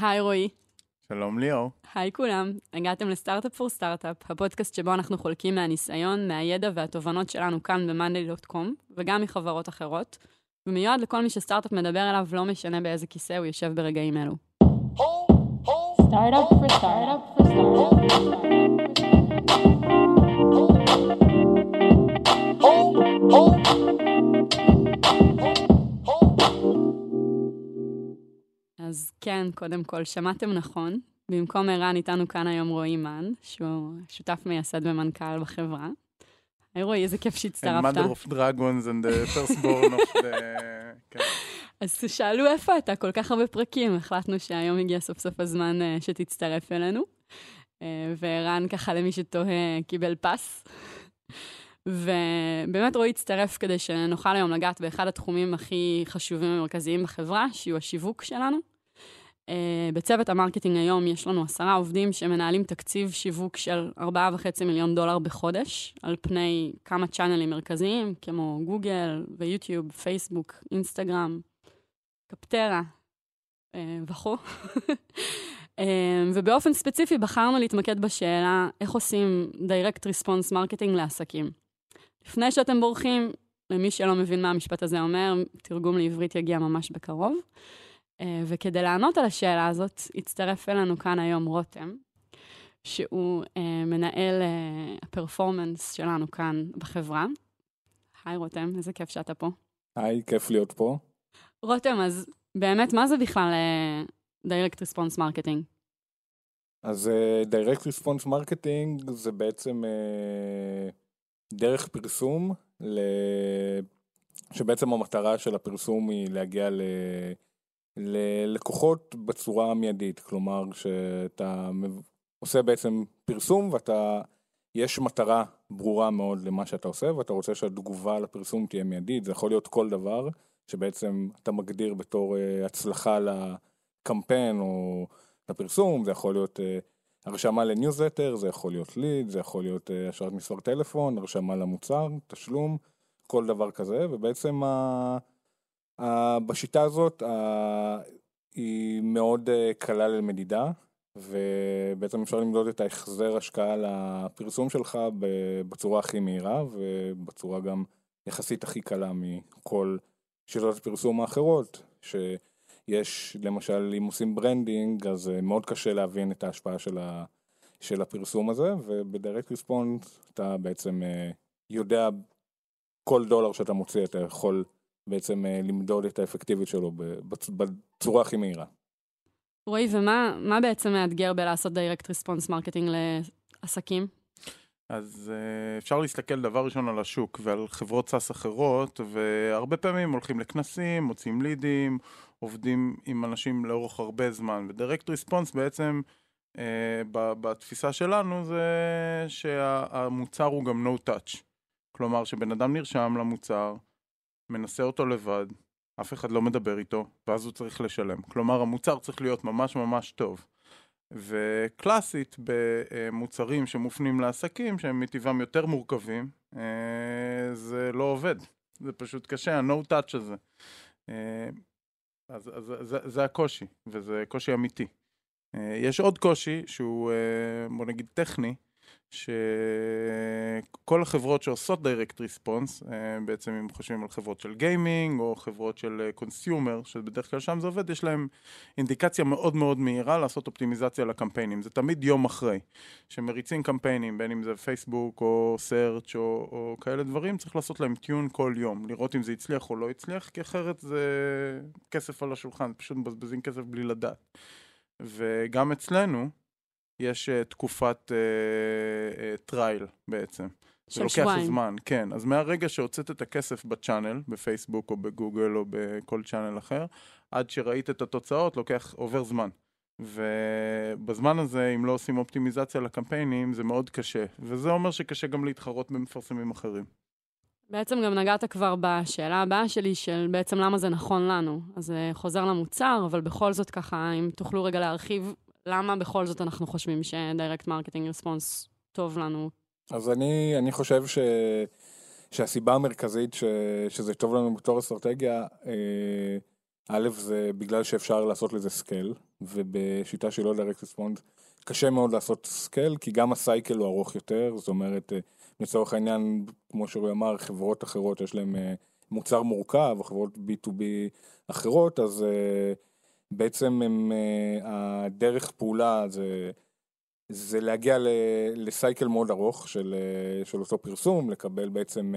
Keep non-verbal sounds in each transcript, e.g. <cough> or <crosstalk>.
היי רועי. שלום ליאור. היי כולם, הגעתם לסטארט-אפ פור סטארט-אפ, הפודקאסט שבו אנחנו חולקים מהניסיון, מהידע והתובנות שלנו כאן ב-monday.com, וגם מחברות אחרות, ומיועד לכל מי שסטארט-אפ מדבר אליו, לא משנה באיזה כיסא הוא יושב ברגעים אלו. סטארט-אפ פור סטארט-אפ פור אז כן, קודם כל, שמעתם נכון. במקום ערן איתנו כאן היום רועי מן, שהוא שותף מייסד ומנכ"ל בחברה. היי רועי, איזה כיף שהצטרפת. And mother of dragons and the first born of the... <laughs> כן. אז שאלו איפה אתה, כל כך הרבה פרקים, החלטנו שהיום הגיע סוף סוף הזמן uh, שתצטרף אלינו. Uh, וערן, ככה למי שתוהה, קיבל פס. ובאמת רועי הצטרף כדי שנוכל היום לגעת באחד התחומים הכי חשובים ומרכזיים בחברה, שהוא השיווק שלנו. Uh, בצוות ה marketing היום יש לנו עשרה עובדים שמנהלים תקציב שיווק של 4.5 מיליון דולר בחודש, על פני כמה channel ים מרכזיים, כמו גוגל ויוטיוב, פייסבוק, אינסטגרם, Capterra uh, וכו'. uh, <laughs> ובאופן ספציפי בחרנו להתמקד בשאלה איך עושים direct response marketing לעסקים. לפני שאתם בורחים, למי שלא מבין מה המשפט הזה אומר, תרגום לעברית יגיע ממש בקרוב. Uh, וכדי לענות על השאלה הזאת, הצטרף אלינו כאן היום רותם, שהוא uh, מנהל uh, הפרפורמנס שלנו כאן בחברה. היי רותם, איזה כיף שאתה פה. היי, כיף להיות פה. רותם, אז באמת, מה זה בכלל uh, direct response marketing? אז uh, direct response marketing זה בעצם uh, דרך פרסום, ל... שבעצם המטרה של הפרסום היא להגיע ל... ללקוחות בצורה מיידית, כלומר שאתה עושה בעצם פרסום ואתה, יש מטרה ברורה מאוד למה שאתה עושה ואתה רוצה שהתגובה לפרסום תהיה מיידית, זה יכול להיות כל דבר שבעצם אתה מגדיר בתור uh, הצלחה לקמפיין או לפרסום, זה יכול להיות uh, הרשמה לניוזלטר, זה יכול להיות ליד, זה יכול להיות uh, השארת מספר טלפון, הרשמה למוצר, תשלום, כל דבר כזה, ובעצם ה... Uh, בשיטה הזאת uh, היא מאוד uh, קלה למדידה ובעצם אפשר למדוד את ההחזר השקעה לפרסום שלך בצורה הכי מהירה ובצורה גם יחסית הכי קלה מכל שיטות הפרסום האחרות שיש למשל אם עושים branding אז מאוד קשה להבין את ההשפעה של, ה, של הפרסום הזה וב direct response אתה בעצם יודע כל דולר שאתה מוציא אתה יכול בעצם למדוד את האפקטיביות שלו בצורה הכי מהירה. רועי, ומה בעצם מאתגר בלעשות direct response marketing לעסקים? אז אפשר להסתכל דבר ראשון על השוק ועל חברות SaaS אחרות, והרבה פעמים הולכים לכנסים, מוצאים לידים, עובדים עם אנשים לאורך הרבה זמן, ו direct response בעצם, בתפיסה שלנו, זה שהמוצר הוא גם no touch. כלומר, שבן אדם נרשם למוצר, מנסה אותו לבד, אף אחד לא מדבר איתו, ואז הוא צריך לשלם. כלומר, המוצר צריך להיות ממש ממש טוב. וקלאסית במוצרים שמופנים לעסקים, שהם מטבעם יותר מורכבים, זה לא עובד. זה פשוט קשה, ה-no touch הזה. אז, אז זה, זה הקושי, וזה קושי אמיתי. יש עוד קושי שהוא, בוא נגיד, טכני, שכל החברות שעושות direct response, בעצם אם חושבים על חברות של gaming או חברות של consumer, שבדרך כלל שם זה עובד, יש להם אינדיקציה מאוד מאוד מהירה לעשות אופטימיזציה לקמפיינים. זה תמיד יום אחרי, שמריצים קמפיינים, בין אם זה פייסבוק או search או, או כאלה דברים, צריך לעשות להם tune כל יום, לראות אם זה הצליח או לא הצליח, כי אחרת זה כסף על השולחן, פשוט מבזבזים כסף בלי לדעת. וגם אצלנו, יש uh, תקופת trial uh, uh, בעצם. של שבועיים. זה לוקח זמן, כן. אז מהרגע שהוצאת את הכסף ב channel, בפייסבוק או בגוגל או בכל channel אחר, עד שראית את התוצאות, לוקח, עובר זמן. ובזמן הזה, אם לא עושים אופטימיזציה לקמפיינים, זה מאוד קשה. וזה אומר שקשה גם להתחרות במפרסמים אחרים. בעצם גם נגעת כבר בשאלה הבאה שלי, של בעצם למה זה נכון לנו. אז זה חוזר למוצר, אבל בכל זאת ככה, אם תוכלו רגע להרחיב למה בכל זאת אנחנו חושבים ש-direct marketing response טוב לנו? אז אני, אני חושב ש, שהסיבה המרכזית ש, שזה טוב לנו בתור אסטרטגיה, אה, א', זה בגלל שאפשר לעשות לזה scale, ובשיטה של לא direct response קשה מאוד לעשות scale, כי גם ה cycle הוא ארוך יותר, זאת אומרת, אה, לצורך העניין, כמו שרועי אמר, חברות אחרות יש להן אה, מוצר מורכב, או חברות B2B אחרות, אז אה, בעצם הם, הדרך פעולה זה, זה להגיע ל cycle מאוד ארוך של, של אותו פרסום, לקבל בעצם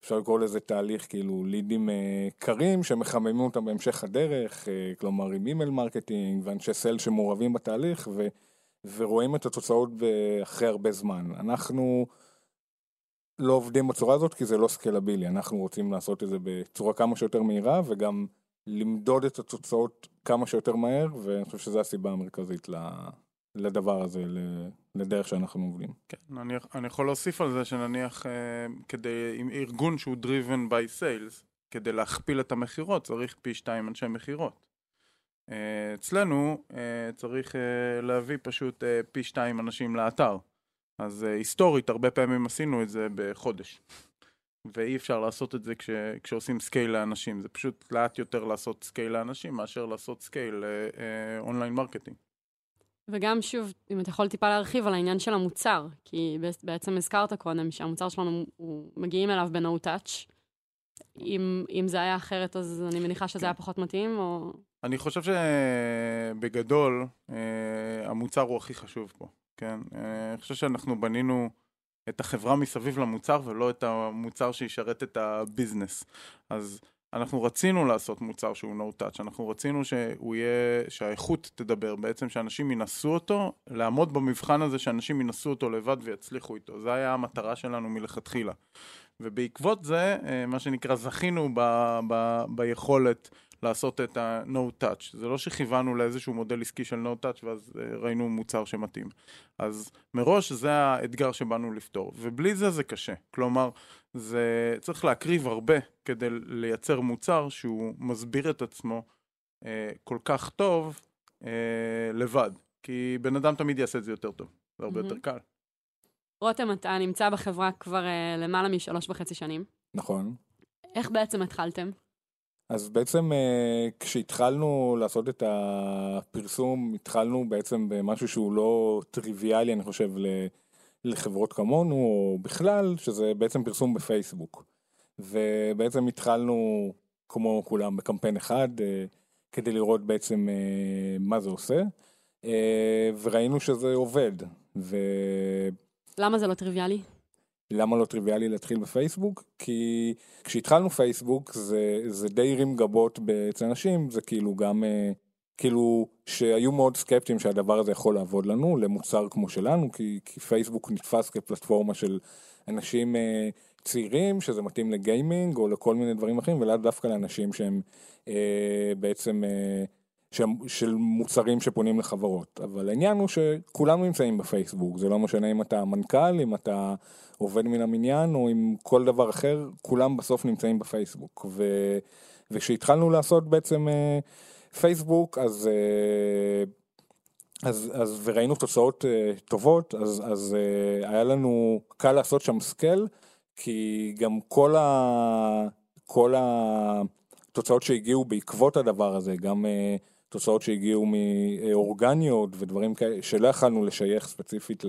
אפשר לקרוא לזה תהליך כאילו לידים אה, קרים שמחממים אותם בהמשך הדרך, אה, כלומר עם email marketing ואנשי sale שמעורבים בתהליך ו, ורואים את התוצאות אחרי הרבה זמן. אנחנו לא עובדים בצורה הזאת כי זה לא סקלבילי, אנחנו רוצים לעשות את זה בצורה כמה שיותר מהירה וגם למדוד את התוצאות כמה שיותר מהר ואני חושב שזו הסיבה המרכזית לדבר הזה, לדרך שאנחנו עובדים. כן, אני, אני יכול להוסיף על זה שנניח אה, כדי, עם ארגון שהוא driven by sales, כדי להכפיל את המכירות צריך פי שתיים אנשי מכירות. אה, אצלנו אה, צריך להביא פשוט פי שתיים אנשים לאתר. אז היסטורית הרבה פעמים עשינו את זה בחודש. ואי אפשר לעשות את זה כש, כשעושים scale לאנשים, זה פשוט לאט יותר לעשות scale לאנשים מאשר לעשות scale online marketing. וגם שוב, אם אתה יכול טיפה להרחיב על העניין של המוצר, כי בעצם הזכרת קודם שהמוצר שלנו, הוא מגיעים אליו ב-No touch. אם, אם זה היה אחרת, אז אני מניחה שזה היה פחות מתאים, או... אני חושב שבגדול, אה, המוצר הוא הכי חשוב פה, כן? אה, אני חושב שאנחנו בנינו את החברה מסביב למוצר, ולא את המוצר שישרת את הביזנס. אז אנחנו רצינו לעשות מוצר שהוא no touch, אנחנו רצינו שהוא יהיה, שהאיכות תדבר, בעצם שאנשים ינסו אותו, לעמוד במבחן הזה שאנשים ינסו אותו לבד ויצליחו איתו, זה היה המטרה שלנו מלכתחילה. ובעקבות זה, אה, מה שנקרא, זכינו ב, ב, ביכולת לעשות את ה-No Touch. זה לא שכיוונו לאיזשהו מודל עסקי של No Touch ואז אה, ראינו מוצר שמתאים. אז מראש זה האתגר שבאנו לפתור, ובלי זה זה קשה. כלומר, זה צריך להקריב הרבה כדי לייצר מוצר שהוא מסביר את עצמו אה, כל כך טוב אה, לבד. כי בן אדם תמיד יעשה את זה יותר טוב, זה הרבה mm-hmm. יותר קל. רותם, אתה נמצא בחברה כבר אה, למעלה משלוש וחצי שנים. נכון. איך בעצם התחלתם? אז בעצם אה, כשהתחלנו לעשות את הפרסום, התחלנו בעצם במשהו שהוא לא טריוויאלי, אני חושב, לחברות כמונו, או בכלל, שזה בעצם פרסום בפייסבוק. ובעצם התחלנו, כמו כולם, בקמפיין אחד, אה, כדי לראות בעצם אה, מה זה עושה, וראינו שזה עובד. ו... למה זה לא טריוויאלי? למה לא טריוויאלי להתחיל בפייסבוק? כי כשהתחלנו פייסבוק זה, זה די הרים גבות אצל אנשים, זה כאילו גם, אה, כאילו שהיו מאוד סקפטיים שהדבר הזה יכול לעבוד לנו, למוצר כמו שלנו, כי, כי פייסבוק נתפס כפלטפורמה של אנשים אה, צעירים, שזה מתאים לגיימינג או לכל מיני דברים אחרים, ולאו דווקא לאנשים שהם אה, בעצם... אה, של מוצרים שפונים לחברות, אבל העניין הוא שכולם נמצאים בפייסבוק, זה לא משנה אם אתה מנכ"ל, אם אתה עובד מן המניין או עם כל דבר אחר, כולם בסוף נמצאים בפייסבוק. ו... וכשהתחלנו לעשות בעצם אה, פייסבוק, אז, אה, אז, אז וראינו תוצאות אה, טובות, אז, אז היה לנו קל לעשות שם סקל, כי גם כל, ה... כל התוצאות שהגיעו בעקבות הדבר הזה, גם תוצאות שהגיעו מאורגניות ודברים כאלה, שלא יכלנו לשייך ספציפית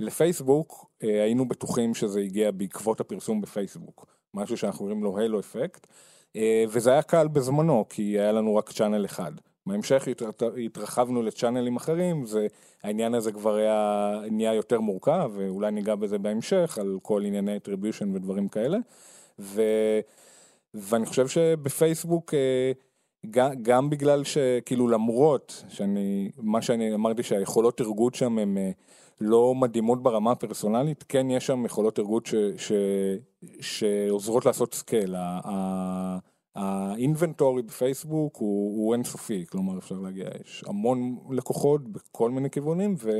לפייסבוק, אה, היינו בטוחים שזה הגיע בעקבות הפרסום בפייסבוק, משהו שאנחנו קוראים לו הלו אפקט, אה, וזה היה קל בזמנו, כי היה לנו רק צ'אנל אחד. בהמשך התרחבנו לצ'אנלים אחרים, זה, העניין הזה כבר היה, נהיה יותר מורכב, ואולי ניגע בזה בהמשך, על כל ענייני attribution ודברים כאלה. ו, ואני חושב שבפייסבוק, אה, גם, גם בגלל שכאילו למרות שאני, מה שאני אמרתי שהיכולות טרגוט שם הם לא מדהימות ברמה הפרסונלית, כן יש שם יכולות טרגוט ש, ש, שעוזרות לעשות scale. ה inventory בפייסבוק הוא, הוא אינסופי, כלומר אפשר להגיע, יש המון לקוחות בכל מיני כיוונים, ו,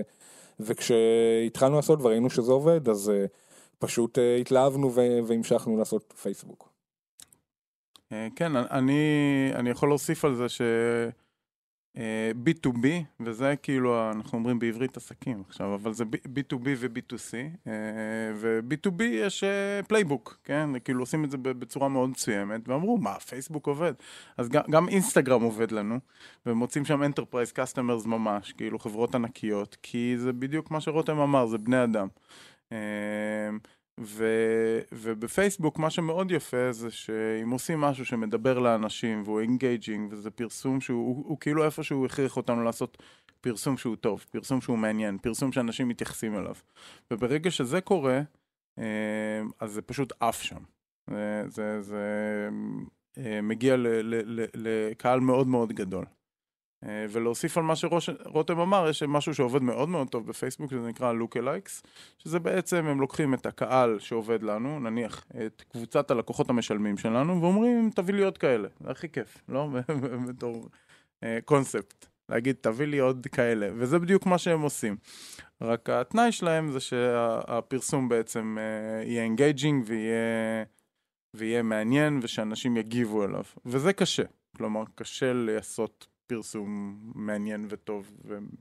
וכשהתחלנו לעשות וראינו שזה עובד, אז uh, פשוט uh, התלהבנו והמשכנו לעשות פייסבוק. אה, כן, אני, אני יכול להוסיף על זה ש... אה, B2B, וזה כאילו, אנחנו אומרים בעברית עסקים עכשיו, אבל זה B2B ו-B2C, אה, ו-B2B יש playbook, כן? כאילו עושים את זה בצורה מאוד מסוימת, ואמרו, מה, פייסבוק עובד? אז גם, גם אינסטגרם עובד לנו, ומוצאים שם Enterprise Customers ממש, כאילו חברות ענקיות, כי זה בדיוק מה שרותם אמר, זה בני אדם. ו, ובפייסבוק מה שמאוד יפה זה שאם עושים משהו שמדבר לאנשים והוא engaging וזה פרסום שהוא הוא, הוא כאילו איפשהו הכריח אותנו לעשות פרסום שהוא טוב, פרסום שהוא מעניין, פרסום שאנשים מתייחסים אליו. וברגע שזה קורה, אה, אז זה פשוט עף שם. זה, זה, זה אה, מגיע ל, ל, ל, לקהל מאוד מאוד גדול. אה, ולהוסיף על מה שרותם אמר, יש משהו שעובד מאוד מאוד טוב בפייסבוק, שזה נקרא look-alikes, שזה בעצם, הם לוקחים את הקהל שעובד לנו, נניח את קבוצת הלקוחות המשלמים שלנו, ואומרים, תביא לי עוד כאלה, זה הכי כיף, לא? <laughs> בתור קונספט, אה, להגיד, תביא לי עוד כאלה, וזה בדיוק מה שהם עושים. רק התנאי שלהם זה שהפרסום בעצם אה, יהיה engaging ויהיה, ויהיה מעניין, ושאנשים יגיבו אליו, וזה קשה. כלומר, קשה לעשות פרסום מעניין וטוב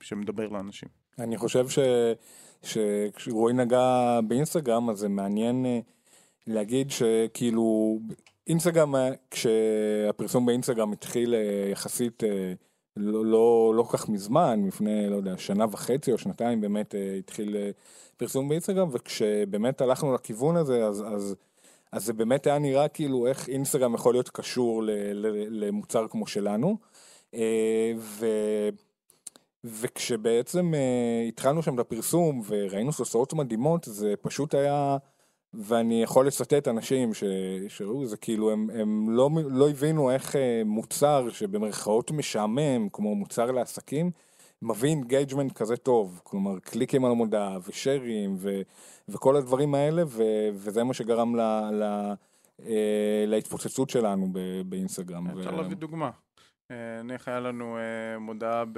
שמדבר לאנשים. אני חושב שכשרועי נגע באינסטגרם אז זה מעניין אה, להגיד שכאילו אינסטגרם, אה, כשהפרסום באינסטגרם התחיל אה, יחסית לא, לא, לא כך מזמן, לפני, לא יודע, שנה וחצי או שנתיים באמת התחיל פרסום באינסטגרם, וכשבאמת הלכנו לכיוון הזה, אז, אז, אז זה באמת היה נראה כאילו איך אינסטגרם יכול להיות קשור ל, ל, למוצר כמו שלנו. אה, ו... וכשבעצם אה, התחלנו שם את הפרסום וראינו תוצאות מדהימות, זה פשוט היה, ואני יכול לצטט אנשים ש... שראו, זה כאילו הם, הם לא, לא הבינו איך אה, מוצר שבמרכאות משעמם, כמו מוצר לעסקים, מביא engagement כזה טוב, כלומר קליקים על המודעה ושיירים ו... וכל הדברים האלה, ו... וזה מה שגרם ל... ל... להתפוצצות שלנו באינסטגרם. אפשר ו... להביא דוגמה. נניח היה לנו אה, מודעה ב...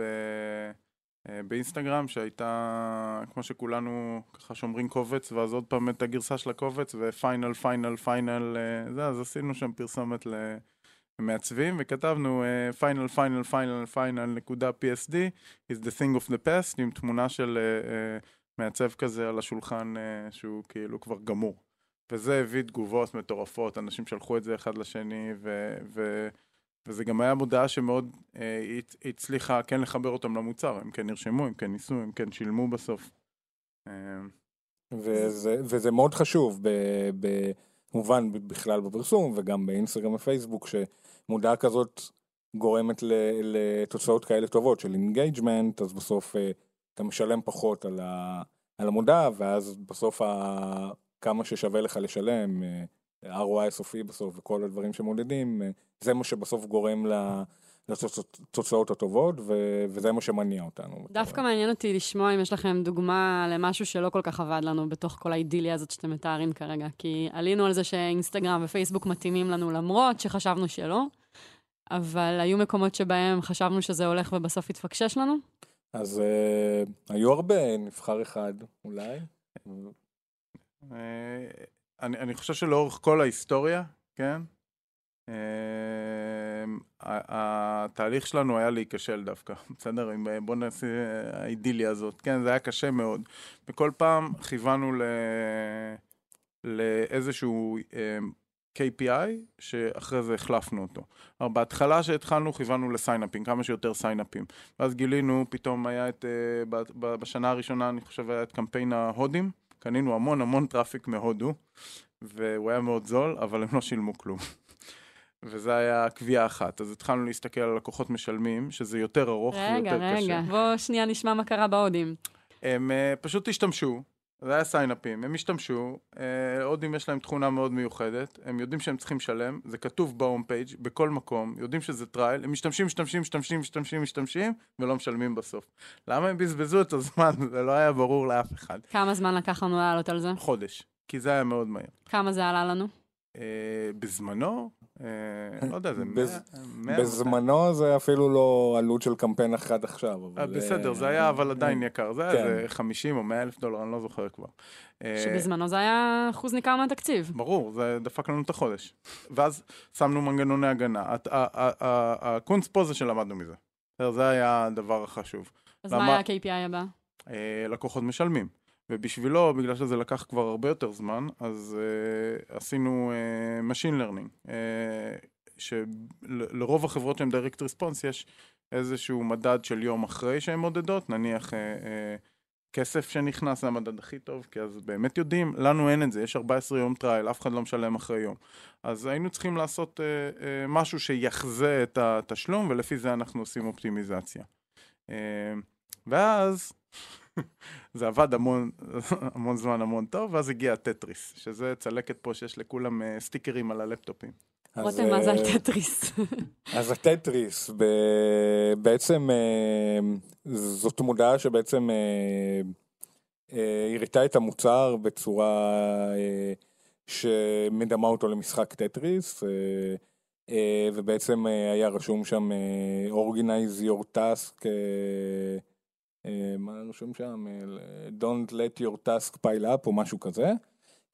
אה, באינסטגרם שהייתה, כמו שכולנו ככה שומרים קובץ, ואז עוד פעם את הגרסה של הקובץ, ו final, final, final, זה, אז עשינו שם פרסומת למעצבים, וכתבנו final, final, final, final נקודה PSD is a thing of the past, עם תמונה של מעצב כזה על השולחן שהוא כאילו כבר גמור. וזה הביא תגובות מטורפות, אנשים שלחו את זה אחד לשני, ו... ו- וזה גם היה מודעה שמאוד אה, הצליחה כן לחבר אותם למוצר, הם כן נרשמו, הם כן ניסו, הם כן שילמו בסוף. אה, וזה, וזה מאוד חשוב, במובן בכלל בפרסום וגם באינסטגרם ופייסבוק, שמודעה כזאת גורמת לתוצאות כאלה טובות של engagement, אז בסוף אה, אתה משלם פחות על, ה, על המודעה, ואז בסוף ה, כמה ששווה לך לשלם. אה, ROI סופי בסוף וכל הדברים שמודדים, אה, זה מה שבסוף גורם לתוצאות הטובות וזה מה שמניע אותנו. דווקא מעניין אותי לשמוע אם יש לכם דוגמה למשהו שלא כל כך עבד לנו בתוך כל האידיליה הזאת שאתם מתארים כרגע, כי עלינו על זה שאינסטגרם ופייסבוק מתאימים לנו למרות שחשבנו שלא, אבל היו מקומות שבהם חשבנו שזה הולך ובסוף התפקשש לנו? אז uh, היו הרבה, נבחר אחד אולי. אה, אני, אני חושב שלאורך כל ההיסטוריה, כן, uh, התהליך שלנו היה להיכשל דווקא, <laughs> בסדר? בוא נעשה האידיליה הזאת, כן, זה היה קשה מאוד. וכל פעם כיוונו. לאיזשהו אה, KPI, שאחרי זה החלפנו אותו. אבל בהתחלה שהתחלנו, כיוונו ל signup־ים, כמה שיותר signup־ים. ואז גילינו, פתאום היה את, uh, בשנה הראשונה, אני חושב, היה את קמפיין ההודים. קנינו המון המון traffic מהודו, והוא היה מאוד זול, אבל הם לא שילמו כלום. וזה היה טביעה אחת. אז התחלנו להסתכל על לקוחות משלמים, שזה יותר ארוך רגע, ויותר רגע. קשה. רגע, רגע, בוא שנייה נשמע מה קרה בהודים. הם uh, פשוט השתמשו, זה היה signup־ים, הם השתמשו, uh, הודים יש להם תכונה מאוד מיוחדת, הם יודעים שהם צריכים לשלם, זה כתוב ב home page בכל מקום, יודעים שזה trial, הם משתמשים, משתמשים, משתמשים, משתמשים, משתמשים, ולא משלמים בסוף. למה הם בזבזו את הזמן? <laughs> זה לא היה ברור לאף אחד. כמה זמן לקח לנו לעלות על זה? חודש, כי זה היה מאוד מהר. כמה זה עלה לנו? Uh, בזמנו, אה, לא יודע, זה 100... בזמנו זה אפילו לא עלות של קמפיין אחד עכשיו. אה, בסדר, זה היה אבל עדיין יקר. זה היה כן. איזה 50 או 100 אלף דולר, אני לא זוכר כבר. שבזמנו זה היה אחוז ניכר מהתקציב. ברור, זה דפק לנו את החודש. ואז שמנו מנגנוני הגנה. הקונץ פה זה שלמדנו מזה. זה היה הדבר החשוב. אז מה היה ה-KPI הבא? אה, לקוחות משלמים. ובשבילו, בגלל שזה לקח כבר הרבה יותר זמן, אז uh, עשינו uh, Machine Learning, uh, שלרוב החברות שהן Direct Response יש איזשהו מדד של יום אחרי שהם מודדים, נניח uh, uh, כסף שנכנס זה המדד הכי טוב, כי אז באמת יודעים, לנו אין את זה, יש 14 יום trial, אף אחד לא משלם אחרי יום. אז היינו צריכים לעשות uh, uh, משהו שיחזה את התשלום, ולפי זה אנחנו עושים אופטימיזציה. Uh, ואז... <laughs> זה עבד המון, <laughs> המון זמן, המון טוב, ואז הגיע הטטריס, שזה צלקת פה שיש לכולם uh, סטיקרים על הלפטופים. רותם, מה זה הטטריס? <laughs> אז הטטריס, בעצם אה, זאת מודעה שבעצם אה, הראתה את המוצר בצורה שמדמה אותו למשחק טטריס, ובעצם היה רשום שם Organize your task אה, מה רשום שם? אה, Don't let your task pile up או משהו כזה.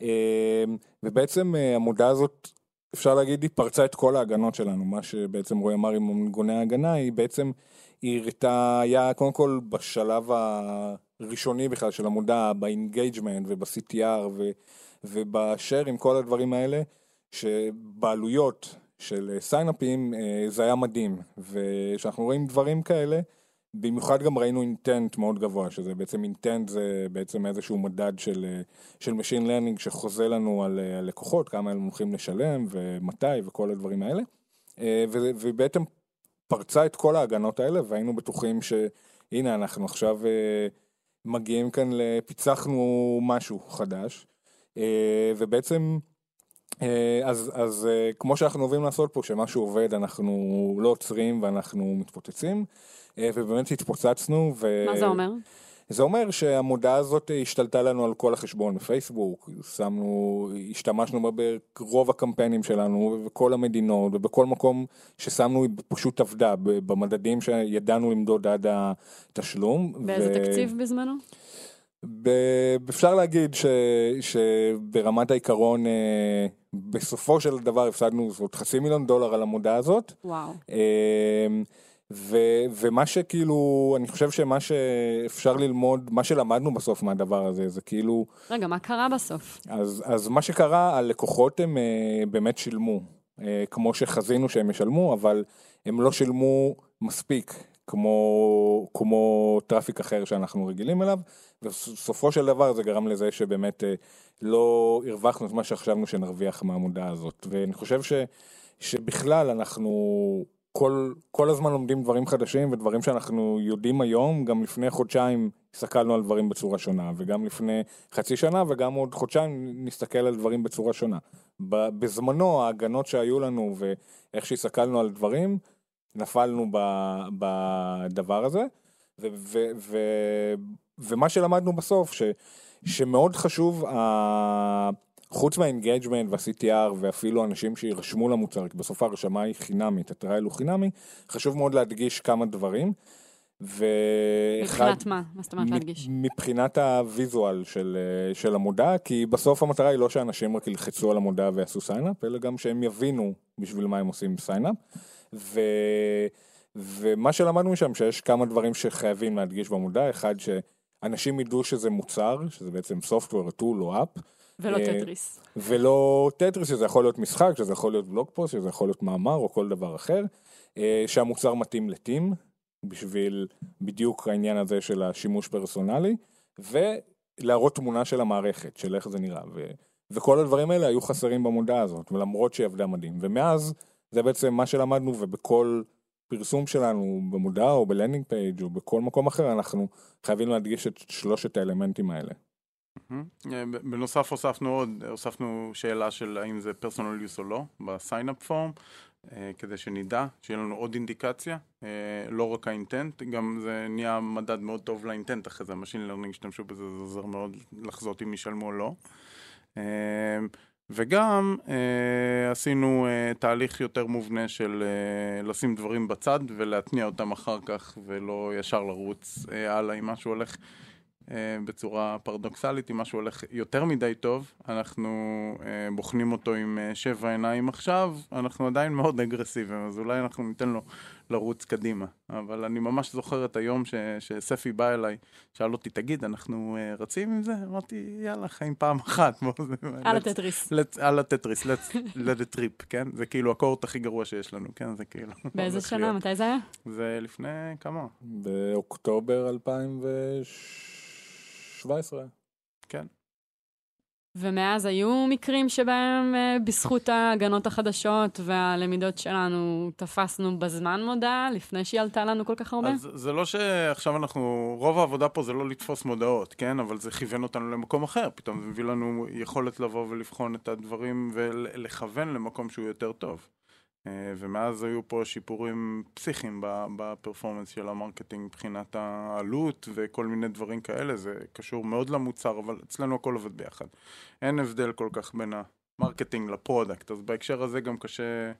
אה, ובעצם המודעה הזאת, אפשר להגיד, היא פרצה את כל ההגנות שלנו. מה שבעצם רועי אמר עם מנגוני ההגנה, היא בעצם, היא הראתה, היה קודם כל בשלב הראשוני בכלל של המודעה, ב engagement וב-CTR ובשאר עם כל הדברים האלה, שבעלויות של signup־ים זה היה מדהים. וכשאנחנו רואים דברים כאלה, במיוחד גם ראינו intent מאוד גבוה, שזה בעצם intent זה בעצם איזשהו מדד של, של Machine Learning שחוזה לנו על הלקוחות, כמה הם הולכים לשלם ומתי וכל הדברים האלה. אה, ובעצם פרצה את כל ההגנות האלה והיינו בטוחים שהנה אנחנו עכשיו אה, מגיעים כאן, פיצחנו משהו חדש. אה, ובעצם אז, אז כמו שאנחנו אוהבים לעשות פה, כשמשהו עובד אנחנו לא עוצרים ואנחנו מתפוצצים. אה, ובאמת התפוצצנו. ו... מה זה אומר? זה אומר שהמודעה הזאת השתלטה לנו על כל החשבון בפייסבוק, שמנו, השתמשנו בה ברוב הקמפיינים שלנו, בכל המדינות, ובכל מקום ששמנו היא פשוט עבדה, במדדים שידענו למדוד עד התשלום. באיזה ו... תקציב בזמנו? ב... אפשר להגיד ש... שברמת העיקרון, אה, בסופו של דבר הפסדנו זאת חצי מיליון דולר על המודעה הזאת. וואו. אה, ו, ומה שכאילו, אני חושב שמה שאפשר ללמוד, מה שלמדנו בסוף מהדבר הזה, זה כאילו... רגע, מה קרה בסוף? אז, אז מה שקרה, הלקוחות הם uh, באמת שילמו, uh, כמו שחזינו שהם ישלמו, אבל הם לא שילמו מספיק, כמו, כמו traffic אחר שאנחנו רגילים אליו, ובסופו של דבר זה גרם לזה שבאמת uh, לא הרווחנו את מה שחשבנו שנרוויח מהמודעה הזאת, ואני חושב ש, שבכלל אנחנו... כל, כל הזמן לומדים דברים חדשים ודברים שאנחנו יודעים היום, גם לפני חודשיים הסתכלנו על דברים בצורה שונה, וגם לפני חצי שנה וגם עוד חודשיים נסתכל על דברים בצורה שונה. בזמנו ההגנות שהיו לנו ואיך שהסתכלנו על דברים, נפלנו בדבר הזה, ו, ו, ו, ומה שלמדנו בסוף, ש, שמאוד חשוב, חוץ מה engagement וה-CTR ואפילו אנשים שירשמו למוצר, כי בסוף ההרשמה היא חינמית, ה trial הוא חינמי, חשוב מאוד להדגיש כמה דברים. ו... מבחינת מה? מה זאת אומרת להדגיש? מבחינת ה visual של, של המודעה, כי בסוף המטרה היא לא שאנשים רק ילחצו על המודעה ויעשו signup, אלא גם שהם יבינו בשביל מה הם עושים signup. ו... ומה שלמדנו משם, שיש כמה דברים שחייבים להדגיש במודעה, אחד שאנשים ידעו שזה מוצר, שזה בעצם software, tool או app, ולא אה, טטריס. ולא טטריס, שזה יכול להיות משחק, שזה יכול להיות blog post, שזה יכול להיות מאמר או כל דבר אחר, אה, שהמוצר מתאים ל team, בשביל בדיוק העניין הזה של השימוש personal־י, ולהראות תמונה של המערכת, של איך זה נראה. ו... וכל הדברים האלה היו חסרים במודעה הזאת, ולמרות שהיא עבדה מדהים. ומאז, זה בעצם מה שלמדנו, ובכל פרסום שלנו במודעה או ב landing page או בכל מקום אחר, אנחנו חייבים להדגיש את שלושת האלמנטים האלה. אה, בנוסף הוספנו עוד, הוספנו שאלה של האם זה personal use או לא, ב signup form, אה, כדי שנדע, שיהיה לנו עוד אינדיקציה, אה, לא רק ה intent, גם זה נהיה מדד מאוד טוב ל intent אחרי זה, ה machine learning השתמשו בזה, זה עוזר מאוד לחזות אם ישלמו או לא. וגם אה, עשינו אה, תהליך יותר מובנה של אה, לשים דברים בצד ולהתניע אותם אחר כך ולא ישר לרוץ אה, הלאה אם משהו הולך בצורה פרדוקסלית, אם משהו הולך יותר מדי טוב, אנחנו אה, בוחנים אותו עם אה, שבע עיניים עכשיו, אנחנו עדיין מאוד אגרסיביים, אז אולי אנחנו ניתן לו לרוץ קדימה. אבל אני ממש זוכר את היום ש, שספי בא אליי, שאל אותי, תגיד, אנחנו רצים עם זה? אמרתי, יאללה, חיים פעם אחת. <laughs> על הטטריס. על הטטריס, <laughs> let it trip, כן? זה כאילו הקורט הכי גרוע שיש לנו, כן? זה כאילו... באיזה <laughs> שנה? מתי זה היה? זה לפני כמה? באוקטובר 2006. 17. כן. ומאז היו מקרים שבהם אה, בזכות ההגנות החדשות והלמידות שלנו תפסנו בזמן מודעה, לפני שהיא עלתה לנו כל כך הרבה? אז זה לא שעכשיו אנחנו, רוב העבודה פה זה לא לתפוס מודעות, כן? אבל זה כיוון אותנו למקום אחר, פתאום זה מביא לנו יכולת לבוא ולבחון את הדברים ולכוון למקום שהוא יותר טוב. אה, ומאז היו פה שיפורים פסיכיים ב performance של ה marketing מבחינת העלות וכל מיני דברים כאלה, זה קשור מאוד למוצר, אבל אצלנו הכל עובד ביחד. אין הבדל כל כך בין ה marketing ל product, אז בהקשר הזה גם קשה,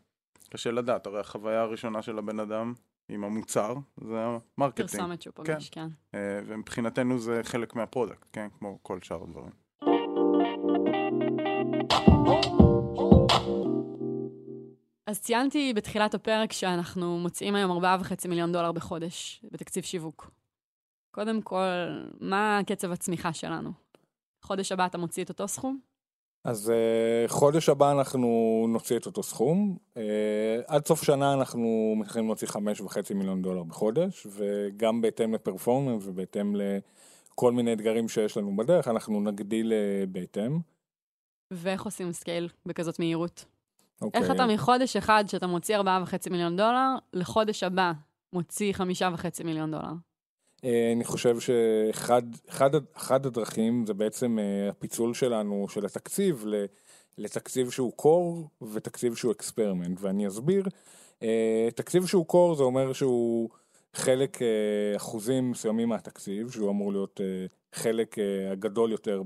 קשה לדעת, הרי החוויה הראשונה של הבן אדם עם המוצר זה ה marketing. פרסומת שהוא פוגש, כן. כן. אה, ומבחינתנו זה חלק מה product, כן, כמו כל שאר הדברים. אז ציינתי בתחילת הפרק שאנחנו מוציאים היום 4.5 מיליון דולר בחודש בתקציב שיווק. קודם כל, מה קצב הצמיחה שלנו? חודש הבא אתה מוציא את אותו סכום? אז uh, חודש הבא אנחנו נוציא את אותו סכום. Uh, עד סוף שנה אנחנו מתחילים להוציא 5.5 מיליון דולר בחודש, וגם בהתאם לפרפורמנס ובהתאם לכל מיני אתגרים שיש לנו בדרך, אנחנו נגדיל uh, בהתאם. ואיך עושים scale בכזאת מהירות? Okay. אוקיי. איך אתה מחודש אחד שאתה מוציא 4.5 מיליון דולר, לחודש הבא מוציא 5.5 מיליון דולר? אה, אני חושב שאחד אחד, אחד הדרכים זה בעצם אה, הפיצול שלנו, של התקציב, לתקציב שהוא core ותקציב שהוא experiment, ואני אסביר. אה, תקציב שהוא core זה אומר שהוא חלק, אחוזים מסוימים מהתקציב, שהוא אמור להיות חלק הגדול יותר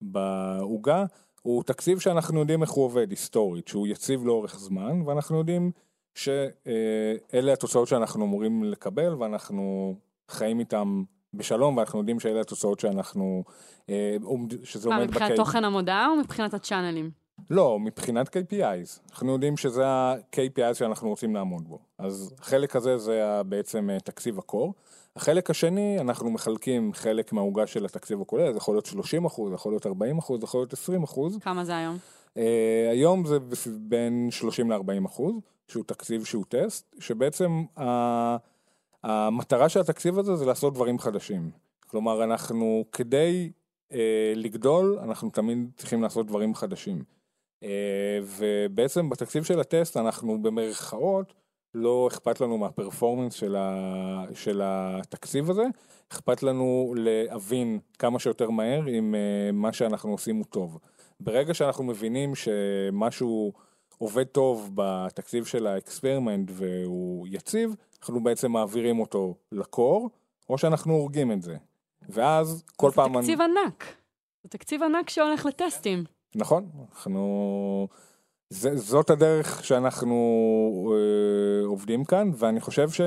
בעוגה. הוא תקציב שאנחנו יודעים איך הוא עובד היסטורית, שהוא יציב לאורך זמן, ואנחנו יודעים שאלה התוצאות שאנחנו אמורים לקבל, ואנחנו חיים איתם בשלום, ואנחנו יודעים שאלה התוצאות שאנחנו, אה, שזה עומד בקייפ. מה, מבחינת תוכן המודעה או מבחינת הצ'אנלים? לא, מבחינת KPIs. אנחנו יודעים שזה ה-KPIs שאנחנו רוצים לעמוד בו. אז החלק הזה זה בעצם אה, תקציב הקור. החלק השני, אנחנו מחלקים חלק מהעוגה של התקציב הכולל, זה יכול להיות 30 אחוז, זה יכול להיות 40 אחוז, זה יכול להיות 20 אחוז. כמה זה היום? Uh, היום זה בין 30 ל-40 אחוז, שהוא תקציב שהוא טסט, שבעצם uh, המטרה של התקציב הזה זה לעשות דברים חדשים. כלומר, אנחנו כדי uh, לגדול, אנחנו תמיד צריכים לעשות דברים חדשים. Uh, ובעצם בתקציב של הטסט אנחנו במרכאות, לא אכפת לנו מה performance של, ה, של התקציב הזה, אכפת לנו להבין כמה שיותר מהר אם אה, מה שאנחנו עושים הוא טוב. ברגע שאנחנו מבינים שמשהו עובד טוב בתקציב של ה experiment והוא יציב, אנחנו בעצם מעבירים אותו ל core, או שאנחנו הורגים את זה. ואז כל פעם... זה תקציב אני... ענק. זה תקציב ענק שהולך לטסטים. נכון, אנחנו... זה, זאת הדרך שאנחנו אה, עובדים כאן, ואני חושב ש,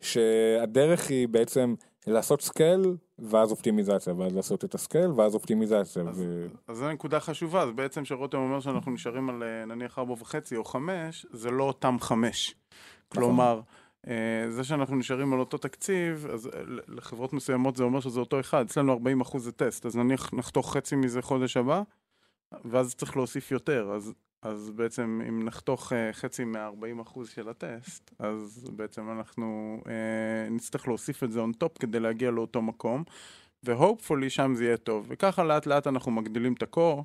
שהדרך היא בעצם לעשות scale, ואז אופטימיזציה, ואז לעשות את ה scale, ואז אופטימיזציה. אז, ו... אז זו נקודה חשובה, אז בעצם שרותם אומר שאנחנו נשארים על אה, נניח ארבע וחצי או חמש, זה לא אותם חמש. נכון. כלומר... אה, זה שאנחנו נשארים על אותו תקציב, אז אה, לחברות מסוימות זה אומר שזה אותו אחד, אצלנו 40 אחוז זה טסט, אז נניח נחתוך חצי מזה חודש הבא, ואז צריך להוסיף יותר, אז אז בעצם אם נחתוך אה, חצי מה-40% של הטסט, אז בעצם אנחנו אה, נצטרך להוסיף את זה on top כדי להגיע לאותו מקום, ו hopefully שם זה יהיה טוב. וככה לאט לאט אנחנו מגדילים את ה core,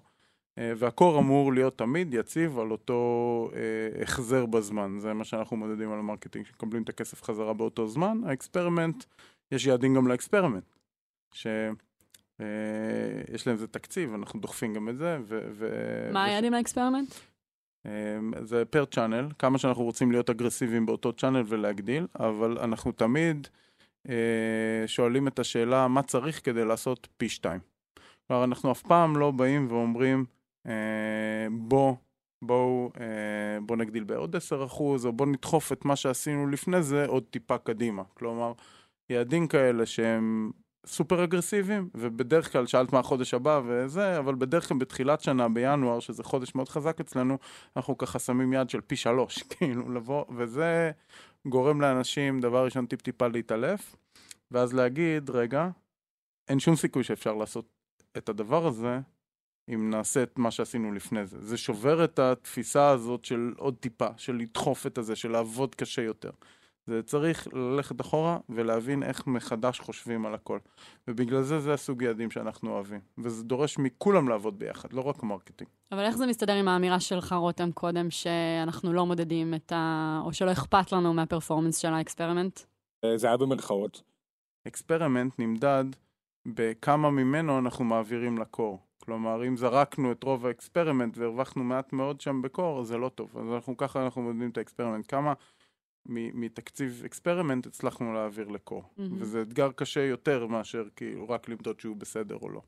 אה, וה core אמור להיות תמיד יציב על אותו אה, החזר בזמן. זה מה שאנחנו מודדים על ה marketing, שמקבלים את הכסף חזרה באותו זמן. ה experiment, יש יעדים גם ל experiment. ש... יש להם איזה תקציב, אנחנו דוחפים גם את זה. ו- מה היעדים לאקספרימנט? אמ, זה פר צ'אנל, כמה שאנחנו רוצים להיות אגרסיביים באותו צ'אנל ולהגדיל, אבל אנחנו תמיד אה, שואלים את השאלה מה צריך כדי לעשות פי שתיים. כלומר, אנחנו אף פעם לא באים ואומרים אה, בוא, בואו אה, בוא נגדיל בעוד 10% או בוא נדחוף את מה שעשינו לפני זה עוד טיפה קדימה. כלומר, יעדים כאלה שהם סופר אגרסיביים, ובדרך כלל שאלת מה החודש הבא וזה, אבל בדרך כלל בתחילת שנה, בינואר, שזה חודש מאוד חזק אצלנו, אנחנו ככה שמים יד של פי שלוש, <laughs> כאילו, לבוא, וזה גורם לאנשים, דבר ראשון, טיפ-טיפה להתעלף, ואז להגיד, רגע, אין שום סיכוי שאפשר לעשות את הדבר הזה, אם נעשה את מה שעשינו לפני זה. זה שובר את התפיסה הזאת של עוד טיפה, של לדחוף את הזה, של לעבוד קשה יותר. זה צריך ללכת אחורה ולהבין איך מחדש חושבים על הכל. ובגלל זה זה הסוג יעדים שאנחנו אוהבים. וזה דורש מכולם לעבוד ביחד, לא רק marketing. אבל איך זה מסתדר עם האמירה שלך, רותם, קודם, שאנחנו לא מודדים את ה... או שלא אכפת לנו מה performance של ה experiment? אה, זה היה במרכאות. experiment נמדד בכמה ממנו אנחנו מעבירים ל core. כלומר, אם זרקנו את רוב ה experiment והרווחנו מעט מאוד שם ב core, זה לא טוב. אז אנחנו ככה אנחנו מודדים את ה experiment. כמה מתקציב experiment הצלחנו להעביר ל core. Mm-hmm. וזה אתגר קשה יותר מאשר כאילו רק למדוד שהוא בסדר או לא.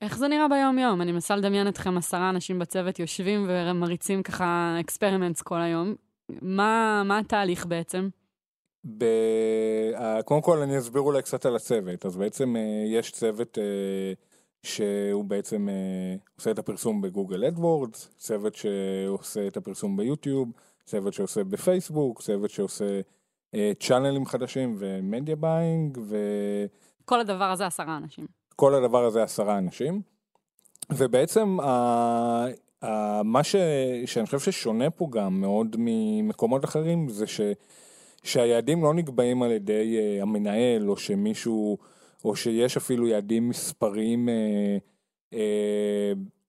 איך זה נראה ביום-יום? אני מנסה לדמיין אתכם עשרה אנשים בצוות יושבים ומריצים ככה experiments כל היום. מה, מה התהליך בעצם? ב... קודם כל אני אסביר אולי קצת על הצוות. אז בעצם אה, יש צוות אה, שהוא בעצם אה, עושה את הפרסום בגוגל AdWords, צוות שעושה את הפרסום ביוטיוב. צוות שעושה בפייסבוק, צוות שעושה אה, צ'אנלים חדשים ו media buying ו... כל הדבר הזה עשרה אנשים. כל הדבר הזה עשרה אנשים. ובעצם ה... ה... מה ש... שאני חושב ששונה פה גם מאוד ממקומות אחרים זה ש... שהיעדים לא נקבעים על ידי אה, המנהל או שמישהו, או שיש אפילו יעדים מספריים אה, אה,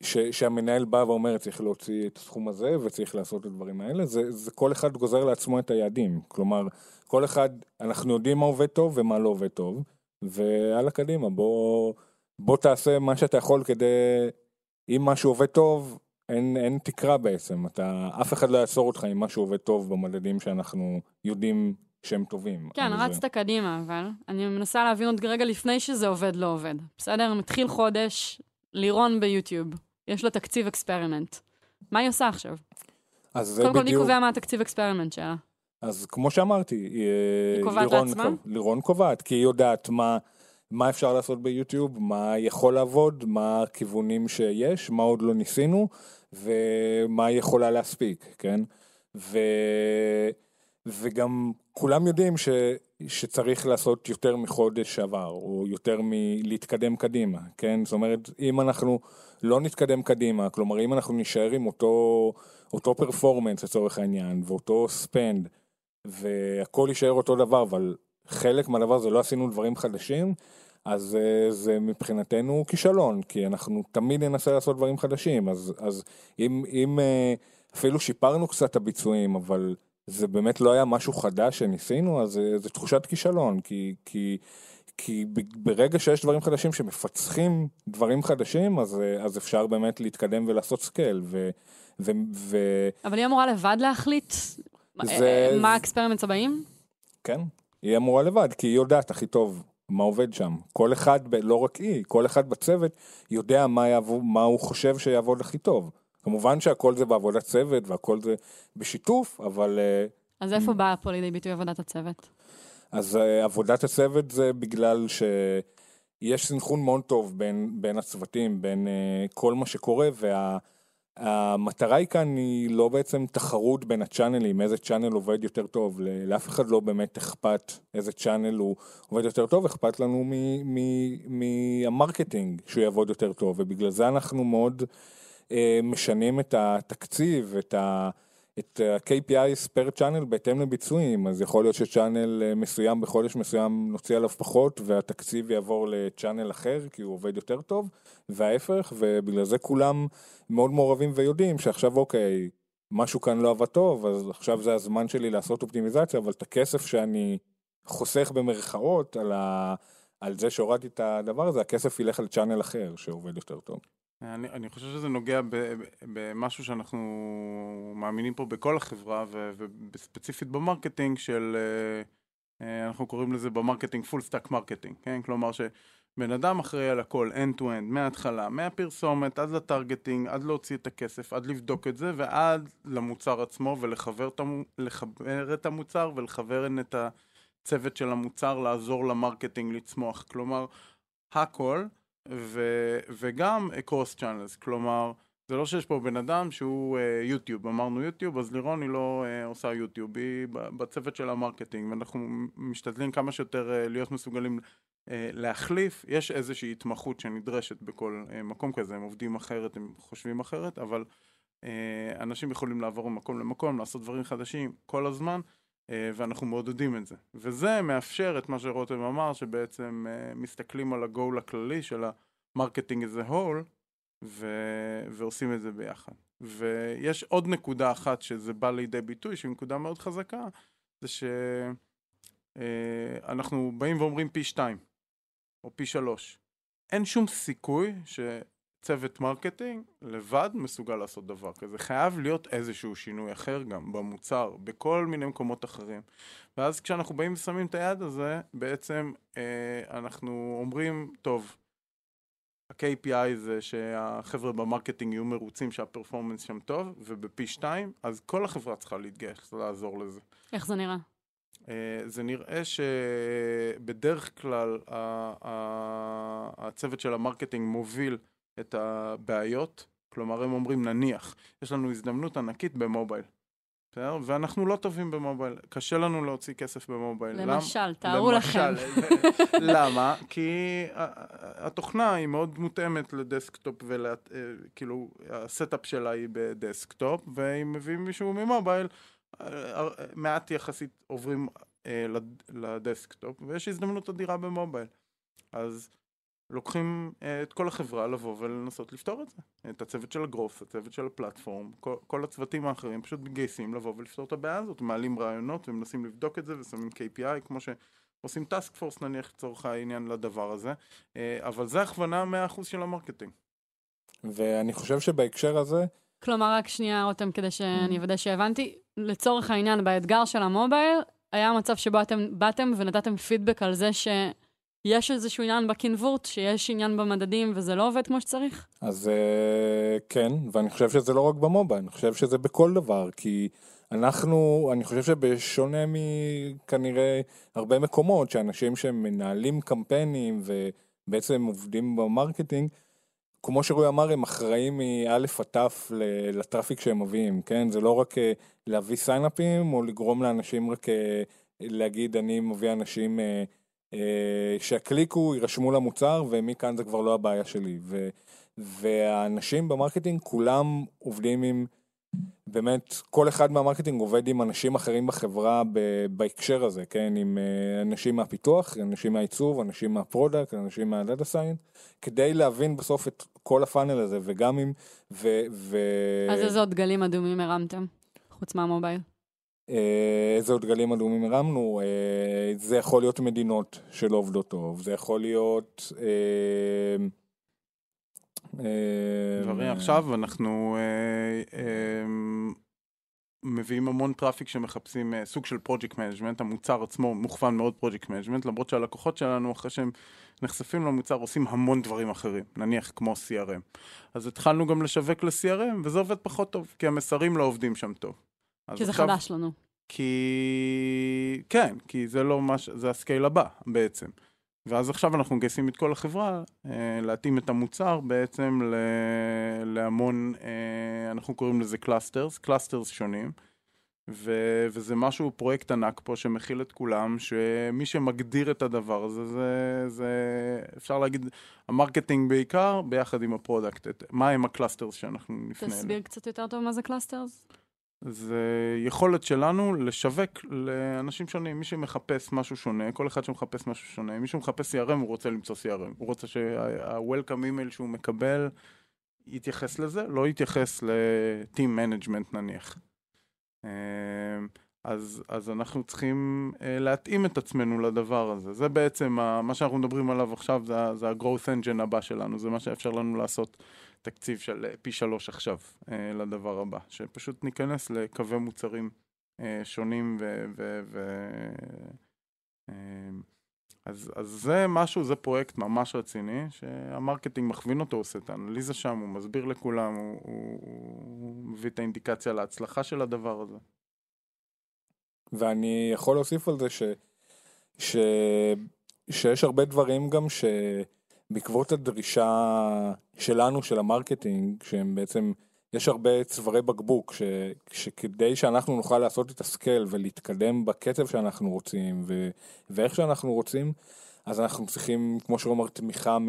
ש, שהמנהל בא ואומר צריך להוציא את הסכום הזה וצריך לעשות את הדברים האלה, זה, זה כל אחד גוזר לעצמו את היעדים. כלומר, כל אחד, אנחנו יודעים מה עובד טוב ומה לא עובד טוב, והלאה קדימה, בוא, בוא תעשה מה שאתה יכול כדי, אם משהו עובד טוב, אין, אין תקרה בעצם, אתה, אף אחד לא יעצור אותך אם משהו עובד טוב במדדים שאנחנו יודעים שהם טובים. כן, רצת זה... קדימה, אבל אני מנסה להבין עוד רגע לפני שזה עובד, לא עובד. בסדר? מתחיל חודש, לירון ביוטיוב. יש לה תקציב experiment. מה היא עושה עכשיו? אז זה בדיוק... קודם כל, מי קובע מה התקציב experiment שלה? אז כמו שאמרתי, היא אה, קובעת לעצמה? לירון קובעת, כי היא יודעת מה, מה אפשר לעשות ביוטיוב, מה יכול לעבוד, מה הכיוונים שיש, מה עוד לא ניסינו, ומה היא יכולה להספיק, כן? ו... וגם כולם יודעים ש... שצריך לעשות יותר מחודש עבר, או יותר מלהתקדם קדימה, כן? זאת אומרת, אם אנחנו לא נתקדם קדימה, כלומר, אם אנחנו נישאר עם אותו, אותו פרפורמנס לצורך העניין, ואותו ספנד, והכל יישאר אותו דבר, אבל חלק מהדבר זה לא עשינו דברים חדשים, אז אה, זה מבחינתנו כישלון, כי אנחנו תמיד ננסה לעשות דברים חדשים, אז, אז אם, אם אה, אפילו שיפרנו קצת את הביצועים, אבל זה באמת לא היה משהו חדש שניסינו, אז אה, זה תחושת כישלון, כי, כי, כי ברגע שיש דברים חדשים שמפצחים דברים חדשים, אז, אז אפשר באמת להתקדם ולעשות scale. ו, ו, ו... אבל היא אמורה לבד להחליט זה... אה, מה ה experiments הבאים? כן, היא אמורה לבד, כי היא יודעת הכי טוב מה עובד שם. כל אחד, לא רק היא, כל אחד בצוות יודע מה, יעבוד, מה הוא חושב שיעבוד הכי טוב. כמובן שהכל זה בעבודת צוות והכל זה בשיתוף, אבל... אה, אז איפה באה פה לידי ביטוי עבודת הצוות? אז uh, עבודת הצוות זה בגלל שיש סנכרון מאוד טוב בין, בין הצוותים, בין uh, כל מה שקורה, והמטרה וה, היא כאן היא לא בעצם תחרות בין הצ'אנלים, איזה צ'אנל עובד יותר טוב, לאף אחד לא באמת אכפת איזה צ'אנל הוא עובד יותר טוב, אכפת לנו מהמרקטינג שהוא יעבוד יותר טוב, ובגלל זה אנחנו מאוד... אה, משנים את התקציב, את ה... את ה-KPIs פר צ'אנל בהתאם לביצועים, אז יכול להיות שצ'אנל אה, מסוים בחודש מסוים נוציא עליו פחות והתקציב יעבור לצ'אנל אחר כי הוא עובד יותר טוב, וההפך, ובגלל זה כולם מאוד מעורבים ויודעים שעכשיו אוקיי, משהו כאן לא עבד טוב, אז עכשיו זה הזמן שלי לעשות אופטימיזציה, אבל את הכסף שאני חוסך במרכאות על, ה... על זה שהורדתי את הדבר הזה, הכסף ילך על צ'אנל אחר שעובד יותר טוב. אני, אני חושב שזה נוגע במשהו שאנחנו מאמינים פה בכל החברה וספציפית ב marketing של, אה, אה, אנחנו קוראים לזה ב marketing full stack marketing, כן? כלומר שבן אדם אחראי על הכל end to end, מההתחלה, מהפרסומת עד ל targeting, עד להוציא את הכסף, עד לבדוק את זה ועד למוצר עצמו ולחבר את המוצר ולכוון את. הצוות של המוצר לעזור ל marketing לצמוח. כלומר, הכל, ו, וגם cross channels, כלומר, זה לא שיש פה בן אדם שהוא אה, יוטיוב, אמרנו יוטיוב, אז לירון היא לא אה, עושה יוטיוב, היא בצוות של ה marketing, ואנחנו משתדלים כמה שיותר uh, להיות מסוגלים אה, להחליף, יש איזושהי התמחות שנדרשת בכל אה, מקום כזה, הם עובדים אחרת, הם חושבים אחרת, אבל אה, אנשים יכולים לעבור ממקום למקום, לעשות דברים חדשים כל הזמן, אה, ואנחנו מעודדים את זה. וזה מאפשר את מה שרותם אמר, שבעצם אה, מסתכלים על ה-goal הכללי של ה-marketing as a whole, ו... ועושים את זה ביחד. ויש עוד נקודה אחת שזה בא לידי ביטוי, שהיא נקודה מאוד חזקה, זה שאנחנו אה, באים ואומרים פי שתיים, או פי שלוש. אין שום סיכוי שצוות marketing לבד מסוגל לעשות דבר כזה. חייב להיות איזשהו שינוי אחר גם במוצר, בכל מיני מקומות אחרים. ואז כשאנחנו באים ושמים את היעד הזה, בעצם אה, אנחנו אומרים, טוב, ה-KPI זה שהחבר'ה ב marketing יהיו מרוצים שה performance שם טוב, ובפי שתיים, אז כל החברה צריכה להתגייס לעזור לזה. איך זה נראה? אה, זה נראה שבדרך כלל הצוות של ה marketing מוביל את הבעיות, כלומר הם אומרים נניח, יש לנו הזדמנות ענקית ב mobile. בסדר? ואנחנו לא טובים ב mobile, קשה לנו להוציא כסף ב mobile. למשל, למ... תארו לכם. <laughs> למה? כי התוכנה היא מאוד מותאמת ל desktop, וכאילו, אה, ה setup שלה היא ב desktop, ואם מביאים מישהו מ mobile, אה, אה, מעט יחסית עוברים ל desktop, ויש הזדמנות אדירה ב mobile. אז לוקחים אה, את כל החברה לבוא ולנסות לפתור את זה. את הצוות של ה growth, הצוות של ה platform, כל, כל הצוותים האחרים פשוט מתגייסים לבוא ולפתור את הבעיה הזאת, מעלים רעיונות ומנסים לבדוק את זה ושמים KPI כמו שעושים task force נניח לצורך העניין לדבר הזה, אה, אבל זה הכוונה 100% של ה marketing. ואני חושב שבהקשר הזה... כלומר, רק שנייה, רותם, כדי שאני אוודא שהבנתי, לצורך העניין, באתגר של ה mobile, היה מצב שבו אתם באתם ונתתם פידבק על זה ש... יש איזשהו עניין ב convert, שיש עניין במדדים וזה לא עובד כמו שצריך? אז אה, כן, ואני חושב שזה לא רק ב mobile, אני חושב שזה בכל דבר, כי אנחנו, אני חושב שבשונה מכנראה הרבה מקומות, שאנשים שמנהלים קמפיינים ובעצם עובדים ב marketing, כמו שרועי אמר, הם אחראים מאלף עד תף ל traffic שהם מביאים, כן? זה לא רק אה, להביא sign-upים או לגרום לאנשים רק אה, להגיד אני מביא אנשים שיקליקו, יירשמו למוצר, ומכאן זה כבר לא הבעיה שלי. ו, והאנשים ב marketing כולם עובדים עם, באמת, כל אחד מה marketing עובד עם אנשים אחרים בחברה ב, בהקשר הזה, כן? עם אה, אנשים מהפיתוח, אנשים מהעיצוב, אנשים מה product, אנשים מה data science, כדי להבין בסוף את כל ה funnel הזה, וגם עם... ו, ו... אז איזה עוד דגלים אדומים הרמתם, חוץ מה mobile? אה, איזה עוד דגלים אדומים הרמנו, אה, זה יכול להיות מדינות שלא עובדות טוב, זה יכול להיות... אה, דברים עכשיו אנחנו מביאים המון traffic שמחפשים סוג של project management, המוצר עצמו מוכוון מאוד project management, למרות שהלקוחות שלנו אחרי שהם נחשפים למוצר עושים המון דברים אחרים, נניח כמו CRM. אז התחלנו גם לשווק ל-CRM וזה עובד פחות טוב, כי המסרים לא עובדים שם טוב. כי זה עכשיו, חדש לנו. כי... כן, כי זה לא מה ש... זה ה scale הבא בעצם. ואז עכשיו אנחנו מגייסים את כל החברה אה, להתאים את המוצר בעצם ל... להמון, אה, אנחנו קוראים לזה clusters, clusters שונים. ו... וזה משהו, פרויקט ענק פה שמכיל את כולם, שמי שמגדיר את הדבר הזה, זה, זה אפשר להגיד, ה marketing בעיקר, ביחד עם ה product. את... מה הם ה clusters שאנחנו נפנה אליהם. תסביר קצת יותר טוב מה זה clusters. זה יכולת שלנו לשווק לאנשים שונים, מי שמחפש משהו שונה, כל אחד שמחפש משהו שונה, מי שמחפש CRM הוא רוצה למצוא CRM, הוא רוצה שה-Welcome email שהוא מקבל יתייחס לזה, לא יתייחס ל-Team Management נניח. אמ, אז, אז אנחנו צריכים אה, להתאים את עצמנו לדבר הזה. זה בעצם מה שאנחנו מדברים עליו עכשיו, זה, זה ה-growth engine הבא שלנו, זה מה שאפשר לנו לעשות תקציב של אה, פי שלוש עכשיו אה, לדבר הבא, שפשוט ניכנס לקווי מוצרים אה, שונים ו... ו, ו אז, אז זה משהו, זה פרויקט ממש רציני, שה marketing מכווין אותו, עושה את האנליזה שם, הוא מסביר לכולם, הוא, הוא, הוא מביא את האינדיקציה להצלחה של הדבר הזה. ואני יכול להוסיף על זה ש... ש... שיש הרבה דברים גם שבעקבות הדרישה שלנו, של ה marketing, שהם בעצם, יש הרבה צווארי בקבוק, ש... שכדי שאנחנו נוכל לעשות את ה scale ולהתקדם בקצב שאנחנו רוצים ו... ואיך שאנחנו רוצים, אז אנחנו צריכים, כמו שאומר, תמיכה מ...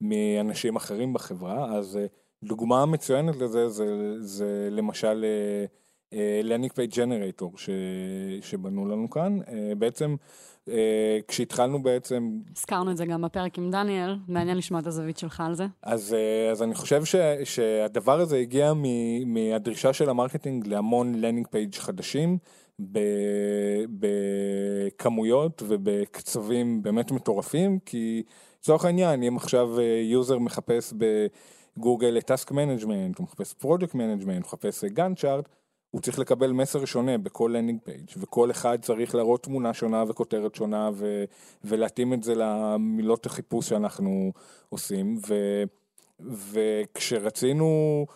מאנשים אחרים בחברה, אז דוגמה מצוינת לזה זה, זה למשל landing page generator שבנו לנו כאן, אה, בעצם אה, כשהתחלנו בעצם... הזכרנו את זה גם בפרק עם דניאל, מעניין לשמוע את הזווית שלך על זה. אז, אה, אז אני חושב ש, שהדבר הזה הגיע מ, מהדרישה של ה marketing להמון landing page חדשים, בכמויות ובקצבים באמת מטורפים, כי לצורך העניין, אם עכשיו יוזר מחפש בגוגל את task management, הוא מחפש project management, הוא מחפש Gantt chart, הוא צריך לקבל מסר שונה בכל landing page וכל אחד צריך להראות תמונה שונה וכותרת שונה ו- ולהתאים את זה למילות החיפוש שאנחנו עושים. ו- וכשרצינו,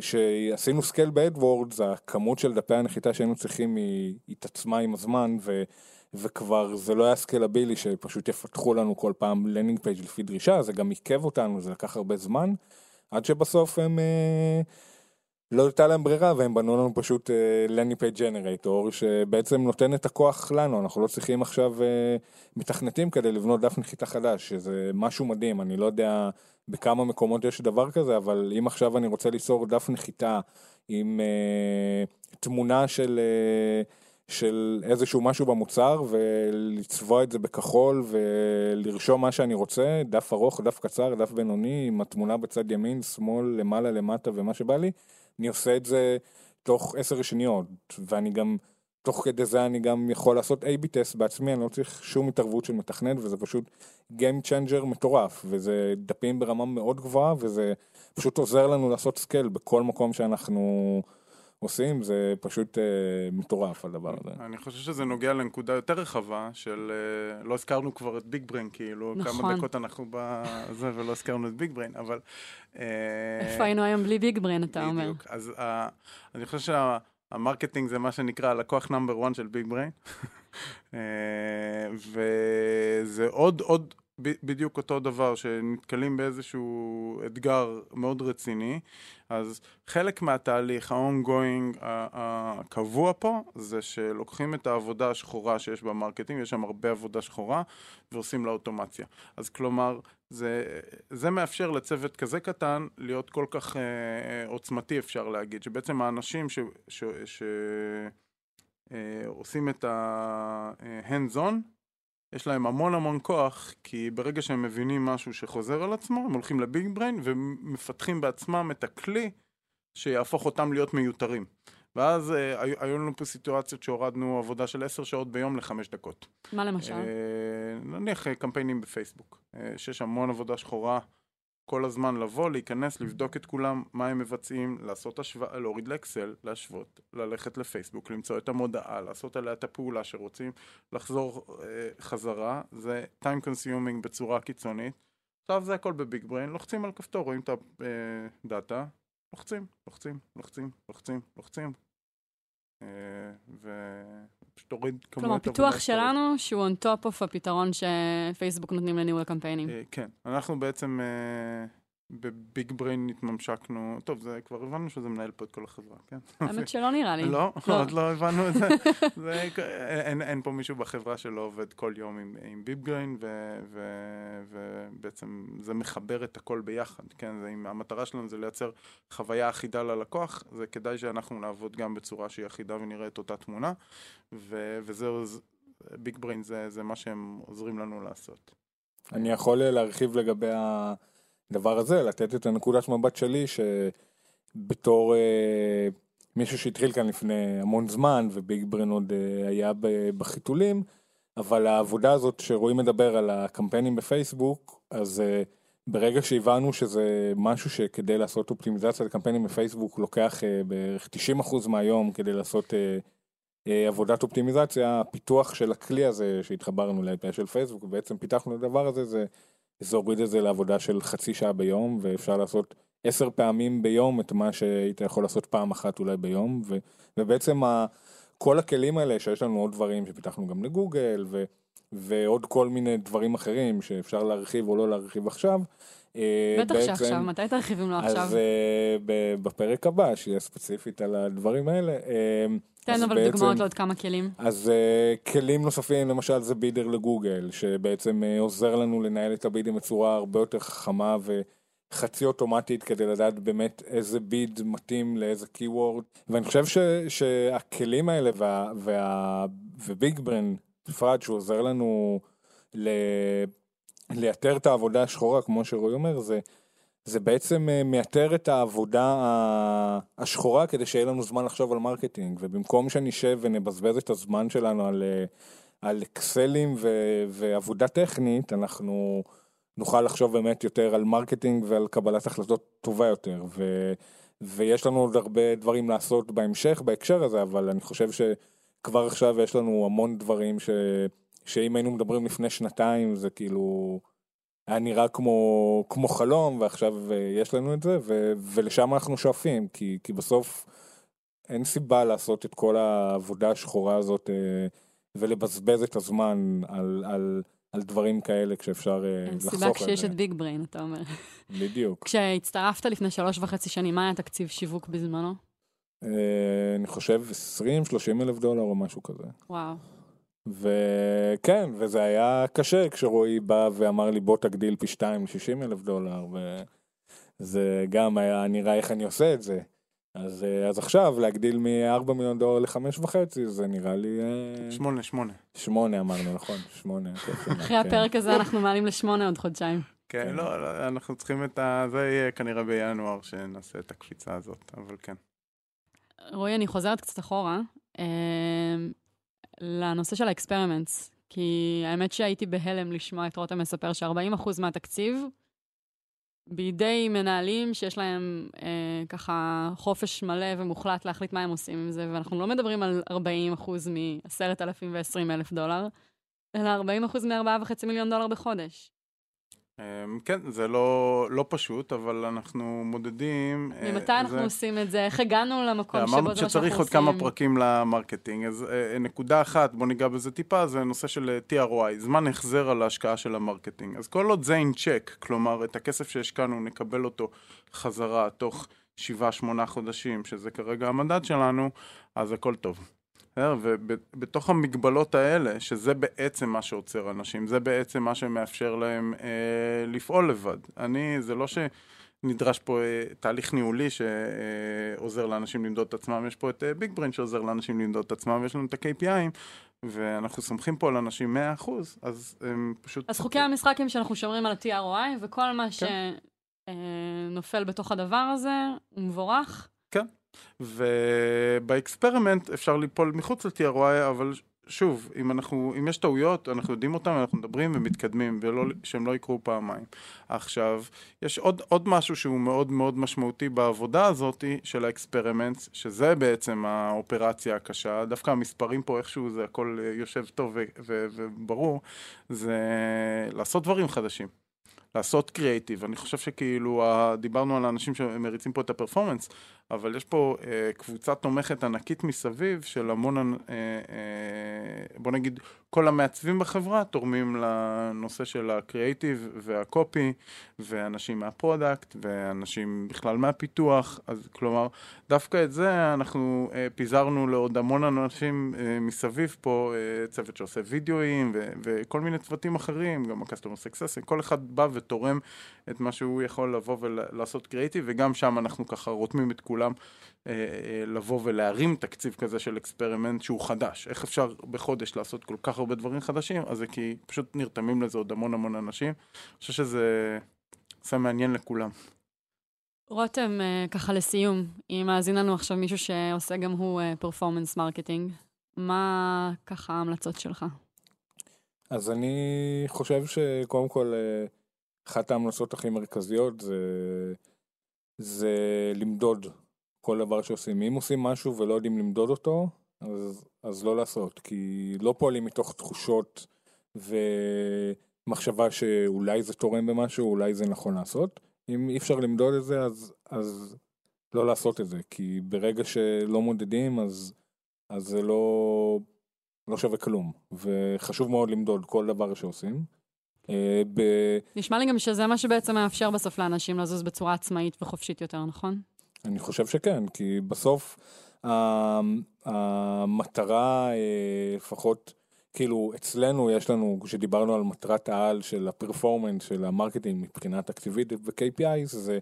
שעשינו scale ב AdWords הכמות של דפי הנחיתה שהיינו צריכים היא התעצמה עם הזמן ו- וכבר זה לא היה scalable שפשוט יפתחו לנו כל פעם landing page לפי דרישה זה גם עיכב אותנו זה לקח הרבה זמן עד שבסוף הם uh, לא הייתה להם ברירה והם בנו לנו פשוט לני פייג' ג'נרטור שבעצם נותן את הכוח לנו, אנחנו לא צריכים עכשיו uh, מתכנתים כדי לבנות דף נחיתה חדש, שזה משהו מדהים, אני לא יודע בכמה מקומות יש דבר כזה, אבל אם עכשיו אני רוצה ליצור דף נחיתה עם uh, תמונה של... של איזשהו משהו במוצר ולצבוע את זה בכחול ולרשום מה שאני רוצה, דף ארוך, דף קצר, דף בינוני, עם התמונה בצד ימין, שמאל, למעלה, למטה ומה שבא לי, אני עושה את זה תוך עשר שניות, ואני גם, תוך כדי זה אני גם יכול לעשות A-B test בעצמי, אני לא צריך שום התערבות של מתכנת, וזה פשוט Game Changer מטורף, וזה דפים ברמה מאוד גבוהה, וזה פשוט עוזר לנו לעשות scale בכל מקום שאנחנו... עושים, זה פשוט אה, מטורף הדבר הזה. אני חושב שזה נוגע לנקודה יותר רחבה של, אה, לא הזכרנו כבר את BigBrain, כאילו, נכון. כמה דקות אנחנו בזה ולא הזכרנו את BigBrain, אבל... אה, איפה היינו היום בלי BigBrain, אתה אומר? בדיוק, אז אה, אני חושב שה marketing זה מה שנקרא הלקוח number 1 של BigBrain, <laughs> אה, וזה עוד, עוד, בדיוק אותו דבר, שנתקלים באיזשהו אתגר מאוד רציני, אז חלק מהתהליך, ה-ongoing, הקבוע פה, זה שלוקחים את העבודה השחורה שיש ב marketing, יש שם הרבה עבודה שחורה, ועושים לה אוטומציה. אז כלומר, זה, זה מאפשר לצוות כזה קטן להיות כל כך אה, עוצמתי, אפשר להגיד, שבעצם האנשים ש... ש, ש אה, עושים את ה-hands on, יש להם המון המון כוח, כי ברגע שהם מבינים משהו שחוזר על עצמו, הם הולכים לביג בריין ומפתחים בעצמם את הכלי שיהפוך אותם להיות מיותרים. ואז אה, היו לנו פה סיטואציות שהורדנו עבודה של עשר שעות ביום לחמש דקות. מה למשל? אה, נניח אה, קמפיינים בפייסבוק, אה, שיש המון עבודה שחורה. כל הזמן לבוא, להיכנס, לבדוק את כולם, מה הם מבצעים, לעשות השוואה, להוריד לאקסל, להשוות, ללכת לפייסבוק, למצוא את המודעה, לעשות עליה את הפעולה שרוצים, לחזור אה, חזרה, זה time consuming בצורה קיצונית. עכשיו זה הכל בביג בריין, לוחצים על כפתור, רואים את הדאטה, אה, לוחצים, לוחצים, לוחצים, לוחצים, לוחצים, ופשוט תוריד כמויות עבודה. כלומר, פיתוח שלנו שהוא on top of הפתרון שפייסבוק נותנים לניהול הקמפיינים. אה, כן, אנחנו בעצם אה, בביג בריין התממשקנו, טוב, זה כבר הבנו שזה מנהל פה את כל החברה, כן? האמת שלא נראה לי. לא? לא. <laughs> עוד לא הבנו את זה. <laughs> זה אין, אין פה מישהו בחברה שלא עובד כל יום עם, עם ביג בריין, ובעצם זה מחבר את הכל ביחד, כן? זה, המטרה שלנו זה לייצר חוויה אחידה ללקוח, זה כדאי שאנחנו נעבוד גם בצורה שהיא אחידה ונראה את אותה תמונה, ו, וזהו, ביג בריין זה, זה מה שהם עוזרים לנו לעשות. אני יכול להרחיב לגבי ה... הדבר הזה, לתת את הנקודת מבט שלי שבתור אה, מישהו שהתחיל כאן לפני המון זמן וביג ברן עוד אה, היה בחיתולים, אבל העבודה הזאת שרועי מדבר על הקמפיינים בפייסבוק, אז אה, ברגע שהבנו שזה משהו שכדי לעשות אופטימיזציה לקמפיינים בפייסבוק לוקח אה, בערך 90% מהיום כדי לעשות אה, אה, עבודת אופטימיזציה, הפיתוח של הכלי הזה שהתחברנו ל-API של פייסבוק, ובעצם פיתחנו את הדבר הזה, זה זה הוריד את זה לעבודה של חצי שעה ביום, ואפשר לעשות עשר פעמים ביום את מה שהיית יכול לעשות פעם אחת אולי ביום, ו, ובעצם ה, כל הכלים האלה שיש לנו עוד דברים שפיתחנו גם לגוגל ו, ועוד כל מיני דברים אחרים שאפשר להרחיב או לא להרחיב עכשיו. אה, בטח בעצם- שעכשיו, מתי תרחיבים לו עכשיו? אז אה, בפרק הבא שיהיה ספציפית על הדברים האלה. תן אז אבל בעצם- דוגמאות לעוד כמה כלים. אז uh, כלים נוספים למשל זה בידר לגוגל שבעצם uh, עוזר לנו לנהל את הבידים בצורה הרבה יותר חכמה וחצי אוטומטית כדי לדעת באמת איזה ביד מתאים לאיזה keyword ואני חושב ש, שהכלים האלה וה, וה, ו BigBrain בפרט שהוא עוזר לנו ל, לייתר את העבודה השחורה כמו שרועי אומר זה זה בעצם אה, מייתר את העבודה ה- השחורה כדי שיהיה לנו זמן לחשוב על marketing, ובמקום שנשב ונבזבז את הזמן שלנו על, אה, על אקסלים ו- ועבודה טכנית, אנחנו נוכל לחשוב באמת יותר על marketing ועל קבלת החלטות טובה יותר, ו- ויש לנו עוד הרבה דברים לעשות בהמשך בהקשר הזה, אבל אני חושב שכבר עכשיו יש לנו המון דברים ש... שאם היינו מדברים לפני שנתיים זה כאילו היה נראה כמו, כמו חלום ועכשיו אה, יש לנו את זה ו, ולשם אנחנו שואפים כי, כי בסוף אין סיבה לעשות את כל העבודה השחורה הזאת אה, ולבזבז את הזמן על, על, על דברים כאלה כשאפשר אה, אין לחסוך סיבה על כשיש זה. את ביג בריין, אתה אומר. בדיוק. <laughs> כשהצטרפת לפני שלוש וחצי שנים, מה היה תקציב שיווק בזמנו? אני חושב 20-30 אלף דולר או משהו כזה. וואו. וכן, וזה היה קשה כשרועי בא ואמר לי בוא תגדיל פי שתיים ל-60 אלף דולר, וזה גם היה נראה איך אני עושה את זה. אז, אה, אז עכשיו להגדיל מ-4 מיליון דולר ל-5 וחצי זה נראה לי אה, שמונה, שמונה. שמונה אמרנו נכון שמונה. <laughs> אחרי כן. הפרק הזה אנחנו מעלים לשמונה עוד חודשיים. כן, כן. לא, לא, אנחנו צריכים את ה... זה יהיה כנראה בינואר שנעשה את הקפיצה הזאת, אבל כן. רועי, אני חוזרת קצת אחורה, אה, לנושא של ה experiments, כי האמת שהייתי בהלם לשמוע את רותם מספר ש-40% מהתקציב בידי מנהלים שיש להם אה, ככה חופש מלא ומוחלט להחליט מה הם עושים עם זה, ואנחנו לא מדברים על 40% מ-10,000 ו-20,000 דולר, אלא 40% מ-4.5 מיליון דולר בחודש. אמ, כן, זה לא, לא פשוט, אבל אנחנו מודדים... אה, ממתי אנחנו זה- עושים את זה? איך הגענו למקום שבו זה אמרנו מה שאנחנו שצריך עושים? עוד כמה פרקים ל marketing, אז אה, נקודה אחת, בוא ניגע בזה טיפה, זה נושא של אה, TROI, זמן החזר על ההשקעה של ה marketing. אז כל עוד זה in check, כלומר את הכסף שהשקענו נקבל אותו חזרה תוך 7-8 חודשים, שזה כרגע המדד שלנו, אז הכל טוב. בסדר? ובתוך המגבלות האלה, שזה בעצם מה שעוצר אנשים, זה בעצם מה שמאפשר להם אה, לפעול לבד. אני, זה לא ש... נדרש פה אה, תהליך ניהולי שעוזר לאנשים למדוד את עצמם, יש פה את ביג ברין שעוזר לאנשים למדוד את עצמם, ויש לנו את ה-KPIים, ואנחנו סומכים פה על אנשים 100%, אז הם פשוט... אז חוקי המשחק הם שאנחנו שומרים על ה-TROI, וכל מה כן. שנופל בתוך הדבר הזה הוא מבורך. וב experiment אפשר ליפול מחוץ ל-TROI, אבל שוב, אם, אנחנו, אם יש טעויות, אנחנו יודעים אותן, אנחנו מדברים ומתקדמים, ולא, שהם לא יקרו פעמיים. עכשיו, יש עוד, עוד משהו שהוא מאוד מאוד משמעותי בעבודה הזאת של ה experiment, שזה בעצם האופרציה הקשה, דווקא המספרים פה איכשהו זה הכל אה, יושב טוב ו- ו- וברור, זה לעשות דברים חדשים. לעשות קריאיטיב, אני חושב שכאילו, דיברנו על האנשים שמריצים פה את ה performance, אבל יש פה אה, קבוצה תומכת ענקית מסביב של המון, אה, אה, בוא נגיד, כל המעצבים בחברה תורמים לנושא של ה creative וה copy, ואנשים מה product, ואנשים בכלל מהפיתוח, אז כלומר, דווקא את זה אנחנו אה, פיזרנו לעוד המון אנשים אה, מסביב פה, אה, צוות שעושה וידאוים, ו- וכל מיני צוותים אחרים, גם ה-Customer Success, כל אחד בא ותורם את מה שהוא יכול לבוא ולעשות קריאיטיב, וגם שם אנחנו ככה רותמים את כולם אה, אה, לבוא ולהרים תקציב כזה של experiment שהוא חדש. איך אפשר בחודש לעשות כל כך הרבה דברים חדשים? אז זה כי פשוט נרתמים לזה עוד המון המון אנשים. אני חושב שזה נושא מעניין לכולם. רותם, אה, ככה לסיום, אם מאזין לנו עכשיו מישהו שעושה גם הוא performance marketing, מה ככה ההמלצות שלך? אז אני חושב שקודם כל אחת ההמלצות הכי מרכזיות זה, זה למדוד כל דבר שעושים. אם עושים משהו ולא יודעים למדוד אותו, אז, אז לא לעשות, כי לא פועלים מתוך תחושות ומחשבה שאולי זה תורם במשהו, אולי זה נכון לעשות. אם אי אפשר למדוד את זה, אז, אז לא לעשות את זה, כי ברגע שלא מודדים, אז, אז זה לא, לא שווה כלום, וחשוב מאוד למדוד כל דבר שעושים. אה, ב... נשמע לי גם שזה מה שבעצם מאפשר בסוף לאנשים לזוז בצורה עצמאית וחופשית יותר, נכון? אני חושב שכן, כי בסוף ה- המטרה, אה, לפחות, כאילו, אצלנו יש לנו, כשדיברנו על מטרת העל של ה performance, של ה marketing מבחינה תקציבית ו-KPI, זה,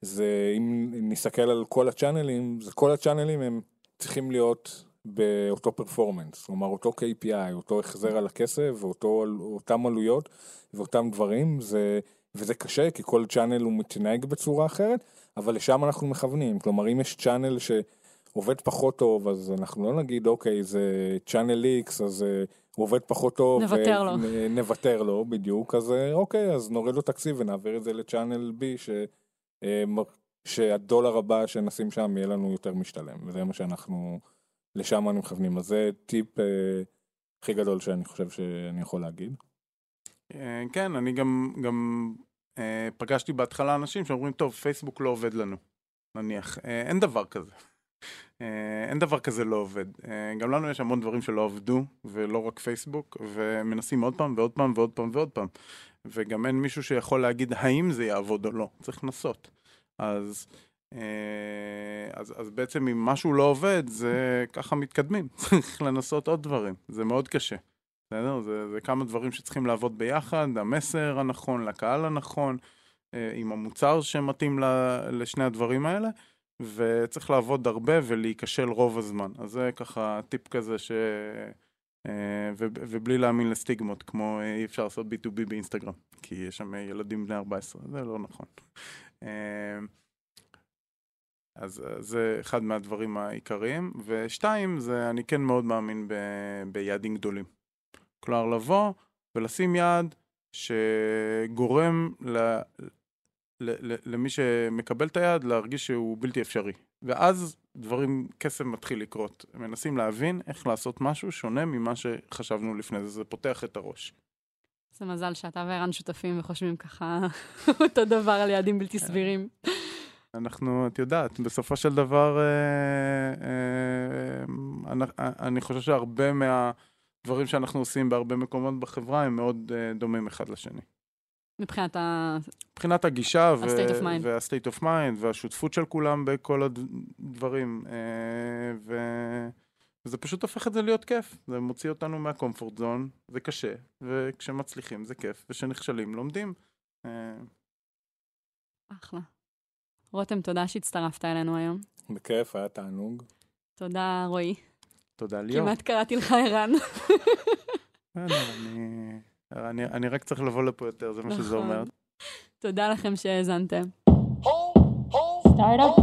זה, אם נסתכל על כל ה channelים, זה כל ה channelים הם צריכים להיות באותו פרפורמנס, כלומר אותו KPI, אותו החזר על הכסף, ואותם עלויות ואותם דברים, זה, וזה קשה כי כל צ'אנל הוא מתנהג בצורה אחרת, אבל לשם אנחנו מכוונים, כלומר אם יש צ'אנל שעובד פחות טוב, אז אנחנו לא נגיד אוקיי זה צ'אנל X, אז uh, הוא עובד פחות טוב, נוותר לו. נוותר לו בדיוק, אז uh, אוקיי, אז נוריד לו תקציב ונעביר את זה לצ'אנל B, ש, שהדולר הבא שנשים שם יהיה לנו יותר משתלם, וזה מה שאנחנו, לשם אנו מכוונים, אז זה טיפ uh, הכי גדול שאני חושב שאני יכול להגיד. כן, אני גם, גם אה, פגשתי בהתחלה אנשים שאומרים, טוב, פייסבוק לא עובד לנו, נניח. אה, אין דבר כזה. אה, אין דבר כזה לא עובד. אה, גם לנו יש המון דברים שלא עבדו, ולא רק פייסבוק, ומנסים עוד פעם ועוד פעם ועוד פעם ועוד פעם. וגם אין מישהו שיכול להגיד האם זה יעבוד או לא, צריך לנסות. אז, אה, אז, אז בעצם אם משהו לא עובד, זה ככה מתקדמים, <laughs> צריך לנסות עוד דברים, זה מאוד קשה. בסדר? זה, זה כמה דברים שצריכים לעבוד ביחד, המסר הנכון לקהל הנכון, אה, עם המוצר שמתאים לשני הדברים האלה, וצריך לעבוד הרבה ולהיכשל רוב הזמן. אז זה ככה טיפ כזה ש... אה, ובלי להאמין לסטיגמות, כמו אה, אי אפשר לעשות B2B באינסטגרם, כי יש שם ילדים בני 14, זה לא נכון. אז זה אחד מהדברים העיקריים, ושתיים, זה אני כן מאוד מאמין ב- ביעדים גדולים. כלומר, לבוא ולשים יד שגורם ל... ל... ל... למי שמקבל את היד להרגיש שהוא בלתי אפשרי. ואז דברים, קסם מתחיל לקרות. הם מנסים להבין איך לעשות משהו שונה ממה שחשבנו לפני זה, זה פותח את הראש. זה מזל שאתה וערן שותפים וחושבים ככה <laughs> אותו דבר על יעדים בלתי סבירים. אנחנו, את יודעת, בסופו של דבר, אה, אה, אני חושב שהרבה מה... דברים שאנחנו עושים בהרבה מקומות בחברה הם מאוד uh, דומים אחד לשני. מבחינת ה... מבחינת הגישה וה-state of mind והשותפות של כולם בכל הדברים. Uh, ו... וזה פשוט הופך את זה להיות כיף. זה מוציא אותנו מהקומפורט זון, זה קשה, וכשמצליחים זה כיף, וכשנכשלים לומדים. Uh... אחלה. רותם, תודה שהצטרפת אלינו היום. בכיף, היה תענוג. תודה, רועי. תודה ליאור. כמעט קראתי לך ערן. אה, אני רק צריך לבוא לפה יותר, זה מה שזה נכון. אומר. תודה לכם שהאזנתם. Oh, oh. startup.